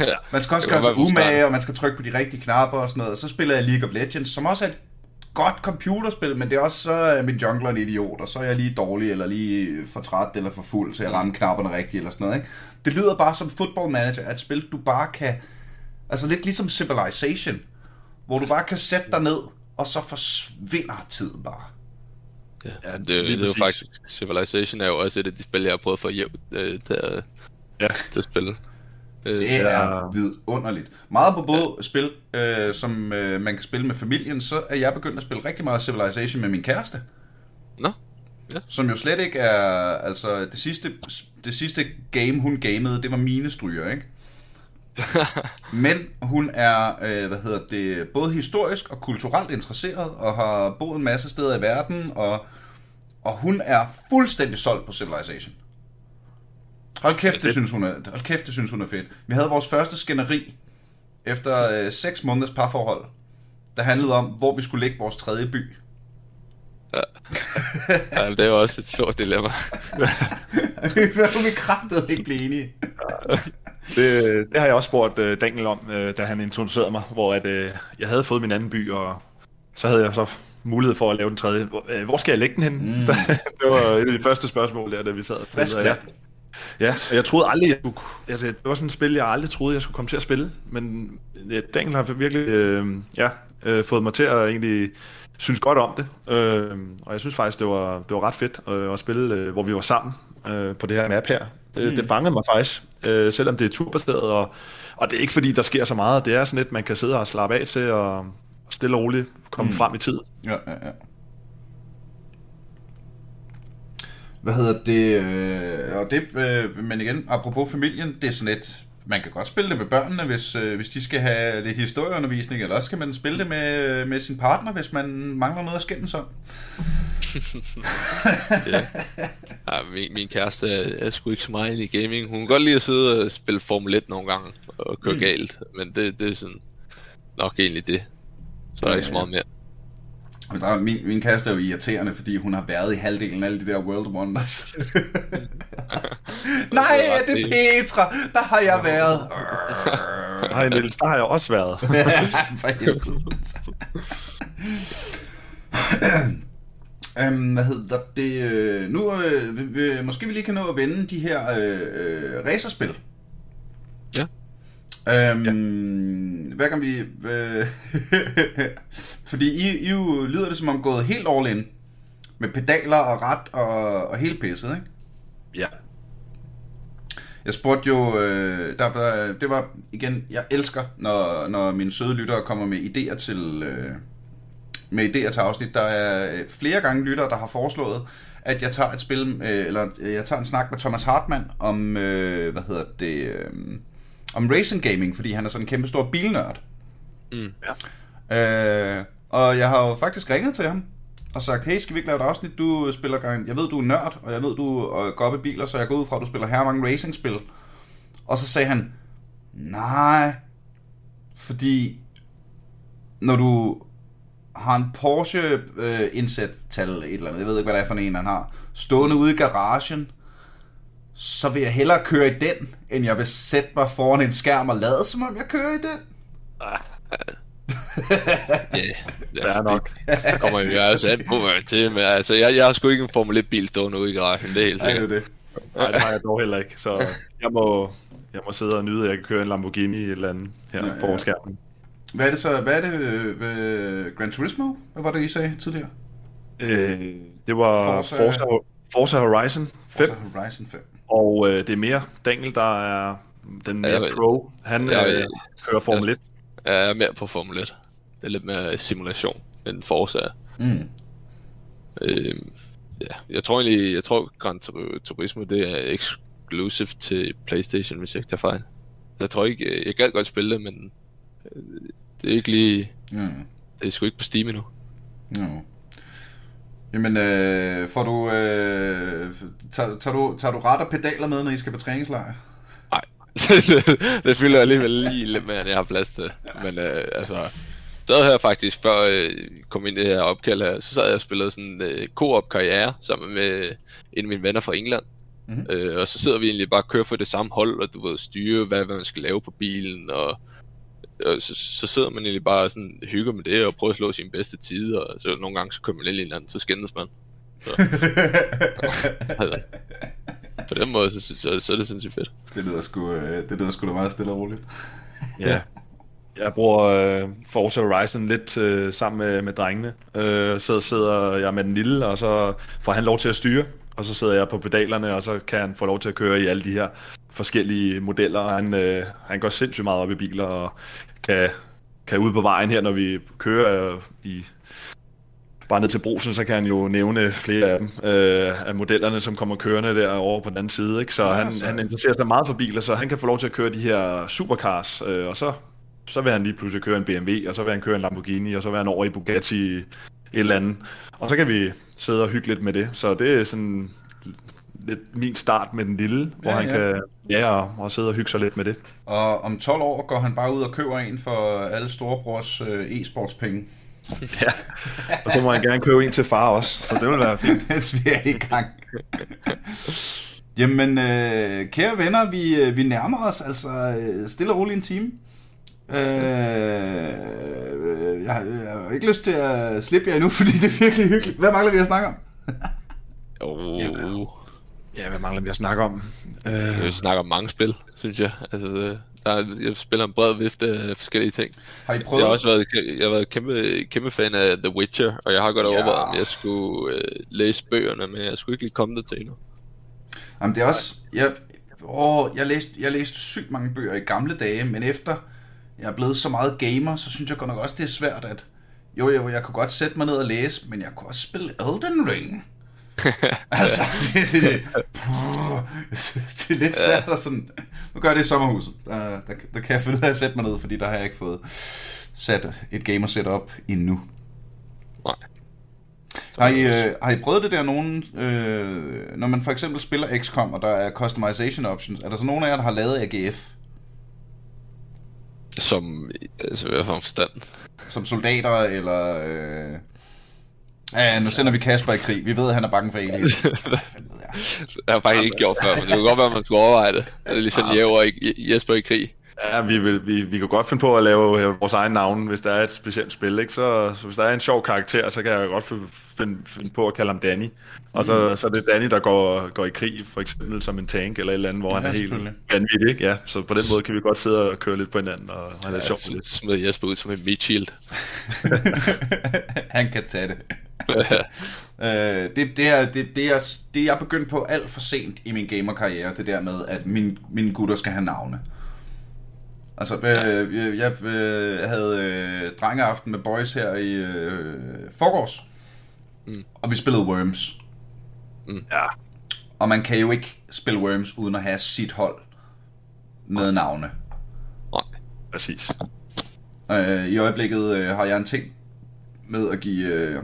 Ja, man skal også gøre sig umage, og man skal trykke på de rigtige knapper og sådan noget. Og så spiller jeg League of Legends, som også er et godt computerspil, men det er også så er min jungler en idiot, og så er jeg lige dårlig, eller lige for træt, eller for fuld, så jeg rammer knapperne rigtigt, eller sådan noget. Ikke? Det lyder bare som Football Manager, at et spil, du bare kan... Altså lidt ligesom Civilization, hvor du bare kan sætte dig ned, og så forsvinder tiden bare. Ja, Ja, ja det, det, det er jo faktisk, Civilization er jo også et af de spil, jeg har prøvet at få hjem øh, til, at, Ja. til at spille. Øh, Det Ja. er vidunderligt. Meget på både spil, øh, som øh, man kan spille med familien, så er jeg begyndt at spille rigtig meget Civilization med min kæreste. Nå, Som jo slet ikke er, altså det sidste, det sidste game, hun gamede, det var mine stryger, ikke? Men hun er, øh, hvad hedder det, både historisk og kulturelt interesseret, og har boet en masse steder i verden, og, og hun er fuldstændig solgt på Civilization. Hold kæft, det synes hun er, hold kæft, det synes hun er fedt. Vi havde vores første skænderi efter øh, 6 måneders parforhold, der handlede om, hvor vi skulle lægge vores tredje by. Ja, det er jo også et stort dilemma. vi kraftede ikke blive enige. Det, det har jeg også spurgt uh, Daniel om, uh, da han introducerede mig, hvor at, uh, jeg havde fået min anden by, og så havde jeg så mulighed for at lave den tredje. Hvor, uh, hvor skal jeg lægge den hen? Mm. det var et af de første spørgsmål der, da vi sad. og spillede. Ja, ja, og jeg troede aldrig, jeg skulle, altså, det var sådan et spil, jeg aldrig troede, jeg skulle komme til at spille, men ja, Daniel har virkelig øh, ja, øh, fået mig til at egentlig synes godt om det, øh, og jeg synes faktisk, det var, det var ret fedt øh, at spille, øh, hvor vi var sammen øh, på det her map her. Det, mm. det fangede mig faktisk, øh, selvom det er turbaseret, og, og det er ikke fordi, der sker så meget. Det er sådan lidt, man kan sidde og slappe af til, og stille og roligt komme mm. frem i tid. Ja, ja, ja. Hvad hedder det? Øh, og det øh, men igen, apropos familien, det er sådan lidt... Man kan godt spille det med børnene, hvis, øh, hvis de skal have lidt historieundervisning, eller også skal man spille det med, med sin partner, hvis man mangler noget at skændes om. ja. ja min, min kæreste er, er sgu ikke så meget i gaming. Hun kan godt lide at sidde og spille Formel 1 nogle gange og køre mm. galt, men det, det er sådan nok egentlig det. Så er der ikke så meget mere. Og der, er- min, min kæreste er jo irriterende, fordi hun har været i halvdelen af alle de der World Wonders. Nej, det er Petra! Der har jeg været. Hej Niels, der har jeg også været. For helvede. Øhm, hvad hedder det? øh, Nu, øh, vi, vi, måske vi lige kan nå at vende de her øh, øh, racerspil. Ja. Øhm, Hver gang vi... Øh, fordi I, I jo lyder det som om gået helt all in. Med pedaler og ret og, og hele pisset, ikke? ja. Jeg spurgte jo, øh, der, var- det var igen, jeg elsker, når, når mine søde lyttere kommer med idéer til, øh, med idéer til afsnit. Der er øh, flere gange lyttere, der har foreslået, at jeg tager et spil, øh, eller øh, jeg tager en snak med Thomas Hartmann om, øh, hvad hedder det, øh, om racing gaming, fordi han er sådan en kæmpe stor bilnørd. Mm. Øh, og jeg har jo faktisk ringet til ham og sagt, hey, skal vi ikke lave et afsnit? Du spiller gang. Jeg ved, du er nørd, og jeg ved, du øh, går op i biler, så jeg går ud fra, at du spiller her mange racingspil. Og så sagde han, nej, fordi når du har en Porsche øh, indsæt tal et eller andet, jeg ved ikke, hvad det er for en, han har, stående ude i garagen, så vil jeg hellere køre i den, end jeg vil sætte mig foran en skærm og lade, som om jeg kører i den. Ja, Det er nok. Det, det kommer jo altså an på, hvad jeg til, men altså, jeg, jeg har sgu ikke en Formel 1 bil stående ude i garagen, det er helt Nej, det er sikkert. det. Nej, det har jeg dog heller ikke. Så jeg må, jeg må sidde og nyde, at jeg kan køre en Lamborghini eller andet her Ja, foran skærmen. Hvad er det så? Hvad er det ved Gran Turismo? Hvad var det, I sagde tidligere? Øh, det var Forza- Forza, Forza Horizon 5, Forza Horizon 5. og øh, det er mere Daniel, der er den mere Ja, jeg- pro. Han jeg- øh, kører Formel 1. Jeg er mere på Formel 1. Det er lidt mere simulation end Forza. er. Mm. Øh, ja, jeg tror egentlig, jeg tror Gran Tur- Turismo det er exclusive til Playstation, hvis jeg ikke tager fejl. Jeg tror ikke, jeg gad godt spille det, men øh, det er ikke lige, Ja. det er sgu ikke på Steam endnu. ja. Jamen, øh, får du, øh, tager, tager, du, tager du ret og pedaler med, når I skal på træningslejr? Nej, det fylder alligevel lige lidt mere, end jeg har plads til. Men øh, altså, sad her faktisk, før øh, kom ind i det her opkald her, så sad jeg og spillede sådan øh, co-op karriere sammen med en af mine venner fra England. Mhm. Mm-hmm. Øh, og så sidder vi egentlig bare og kører for det samme hold, og du ved, styre, hvad, hvad man skal lave på bilen, og, og så, så sidder man egentlig bare sådan hygger med det, og prøver at slå sin bedste tid, og så nogle gange så kommer man ind i en eller anden, så skændes man. Så, altså, på den måde, så, så, så, så er det sindssygt fedt. det lyder sgu, øh, det lyder sgu da meget stille og roligt. Ja. jeg bruger øh, Forza Horizon lidt øh, sammen med, med drengene. Øh, så sidder jeg med den lille, og så får han lov til at styre. Og så sidder jeg på pedalerne, og så kan han få lov til at køre i alle de her forskellige modeller. Han, øh, han går sindssygt meget op i biler, og kan, kan ud på vejen her, når vi kører øh, i bare ned til brusen, så kan han jo nævne flere af dem, øh, af modellerne, som kommer kørende der over på den anden side. Ikke? Så ja, han, så... han interesserer sig meget for biler, så han kan få lov til at køre de her supercars, øh, og så, så vil han lige pludselig køre en BMW, og så vil han køre en Lamborghini, og så vil han over i Bugatti et eller andet. Og så kan vi sidde og hygge lidt med det. Så det er sådan lidt min start med den lille, hvor ja, han ja. kan ja, og, og sidde og hygge sig lidt med det. Og om 12 år går han bare ud og køber en for alle storebrors øh, e-sportspenge. ja, og så må han gerne købe en til far også, så det vil være fint. Mens vi er i gang. Jamen, øh, kære venner, vi, øh, vi nærmer os altså øh, stille og roligt en time. Øh, jeg, har, jeg har ikke lyst til at slippe jer endnu, fordi det er virkelig hyggeligt. Hvad mangler vi at snakke om? oh. Ja, hvad mangler vi at snakke om? Uh... Vi snakker om mange spil, synes jeg. Altså, der, jeg spiller en bred vifte af forskellige ting. Har I prøvet? Jeg har også været, jeg har været kæmpe, kæmpe fan af The Witcher, og jeg har godt ja. overvejet, om jeg skulle uh, læse bøgerne, men jeg skulle ikke lige komme det til endnu. Jamen det er også... Jeg, åh, jeg, læste, jeg læste sygt mange bøger i gamle dage, men efter jeg er blevet så meget gamer, så synes jeg godt nok også, det er svært at... Jo, jo, jeg kunne godt sætte mig ned og læse, men jeg kunne også spille Elden Ring. altså, det, det, det, det er lidt svært at sådan... Nu gør jeg det i sommerhuset. Der, der, der kan jeg finde ud af at sætte mig ned, fordi der har jeg ikke fået sat et gamer setup endnu. Nej. Har I, øh, har I prøvet det der nogen, øh, når man for eksempel spiller XCOM, og der er customization options, er der så nogen af jer, der har lavet AGF? Som, altså hvad for forstand? Som soldater, eller... Øh, Ja, nu sender vi Kasper i krig. Vi ved, at han er bange for aliens. det har faktisk ikke gjort før, men det kunne godt være, at man skulle overveje det. Det er ligesom Jæver i, Jesper i krig. Ja, vi, vil, vi, vi kan godt finde på at lave øh, vores egen navn, hvis der er et specielt spil. Ikke? Så, så hvis der er en sjov karakter, så kan jeg godt finde, finde på at kalde ham Danny. Og så, mm. så er det Danny, der går, går i krig, for eksempel som en tank eller et eller andet, hvor ja, han er helt vanvittig. Ikke? Ja, så på den måde kan vi godt sidde og køre lidt på hinanden, og han er ja, sjov lidt. Smed Jesper ud som en meat shield. han kan tage det. øh, det, det, er, det, det, er, det jeg er begyndt på alt for sent i min gamerkarriere, det der med, at min, mine gutter skal have navne. Altså, øh, jeg, jeg øh, havde øh, drengeaften med boys her i øh, forgårs, mm. og vi spillede Worms. Mm. Ja. Og man kan jo ikke spille Worms uden at have sit hold med navne. Nej, præcis. Øh, I øjeblikket øh, har jeg en ting med at give øh,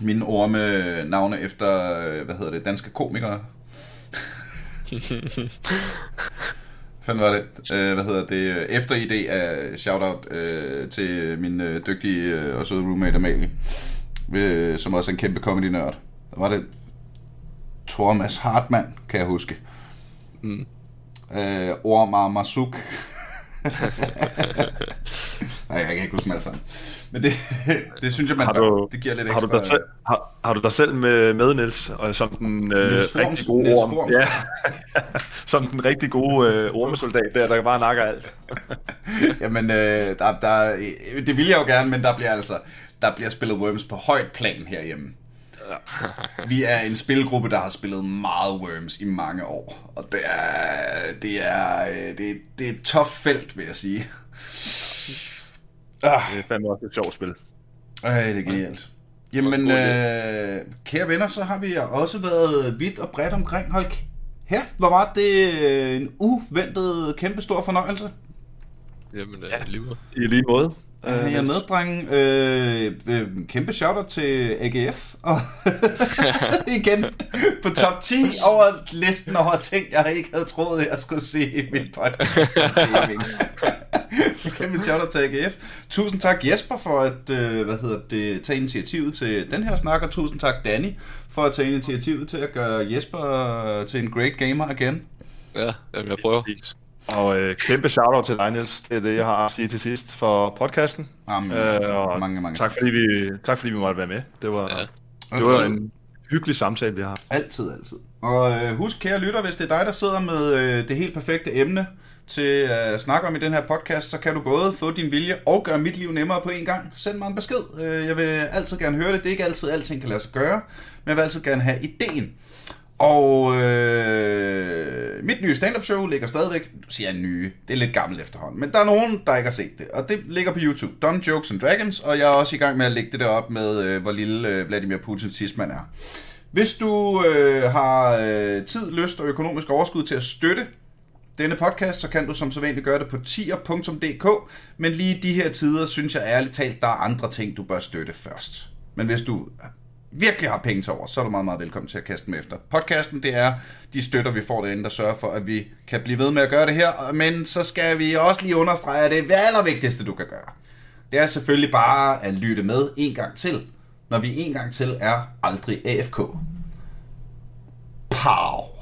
mine orme navne efter, øh, hvad hedder det, danske komikere. fanden var det? Øh, hvad hedder det? Efter idé af shoutout øh, til min øh, dygtige øh, og søde roommate Amalie, øh, som også er en kæmpe comedy-nørd. Var det Thomas Hartmann, kan jeg huske. Mm. Øh, Ormar Masuk. Nej, jeg kan ikke huske dem alle sammen. Men det, det synes jeg, man du, det giver lidt ekstra... Har du dig selv, har, har du dig selv med, med Niels, og som den øh, rigtig gode orm? Ja, som den rigtig gode øh, ormesoldat der, der bare nakker alt. Jamen, øh, der, der, det vil jeg jo gerne, men der bliver altså der bliver spillet Worms på højt plan herhjemme. Vi er en spilgruppe, der har spillet meget Worms i mange år, og det er, det er, øh, det, det er et tough felt, vil jeg sige. Ah. Det er fandme også et sjovt spil. Ej, det er genialt. Jamen, øh, kære venner, så har vi også været vidt og bredt omkring. Hold kæft, hvor var det en uventet, kæmpe stor fornøjelse. Jamen, ja. lige måde. I lige måde. Uh, jeg er med, drenge. Øh, øh, kæmpe shoutout til AGF. Og igen på top 10 over listen over ting, jeg ikke havde troet, jeg skulle se i min podcast. kæmpe shoutout til AGF. Tusind tak Jesper for at øh, hvad hedder det, tage initiativet til den her snak, og tusind tak Danny for at tage initiativet til at gøre Jesper til en great gamer igen. Ja, jeg prøver. Og øh, kæmpe shout-out til dig, Niels. Det er det, jeg har at sige til sidst for podcasten. Jamen, øh, og mange, mange tak. Fordi vi, tak fordi vi måtte være med. Det var, ja. det var en hyggelig samtale, vi har. Altid, altid. Og øh, husk, kære lytter, hvis det er dig, der sidder med øh, det helt perfekte emne til at snakke om i den her podcast, så kan du både få din vilje og gøre mit liv nemmere på en gang. Send mig en besked. Øh, jeg vil altid gerne høre det. Det er ikke altid, alting kan lade sig gøre, men jeg vil altid gerne have ideen. Og øh, mit nye stand-up show ligger stadigvæk, nu siger jeg nye, det er lidt gammelt efterhånden, men der er nogen, der ikke har set det, og det ligger på YouTube, Dumb Jokes and Dragons, og jeg er også i gang med at lægge det der op med, øh, hvor lille øh, Vladimir Putin sidst man er. Hvis du øh, har øh, tid, lyst og økonomisk overskud til at støtte denne podcast, så kan du som sædvanligt gøre det på tier.dk, men lige i de her tider, synes jeg ærligt talt, der er andre ting, du bør støtte først. Men hvis du virkelig har penge til over, så er du meget, meget velkommen til at kaste dem efter. Podcasten, det er de støtter, vi får derinde, der sørger for, at vi kan blive ved med at gøre det her, men så skal vi også lige understrege, at det er det allervigtigste, du kan gøre. Det er selvfølgelig bare at lytte med en gang til, når vi en gang til er aldrig AFK. Pow!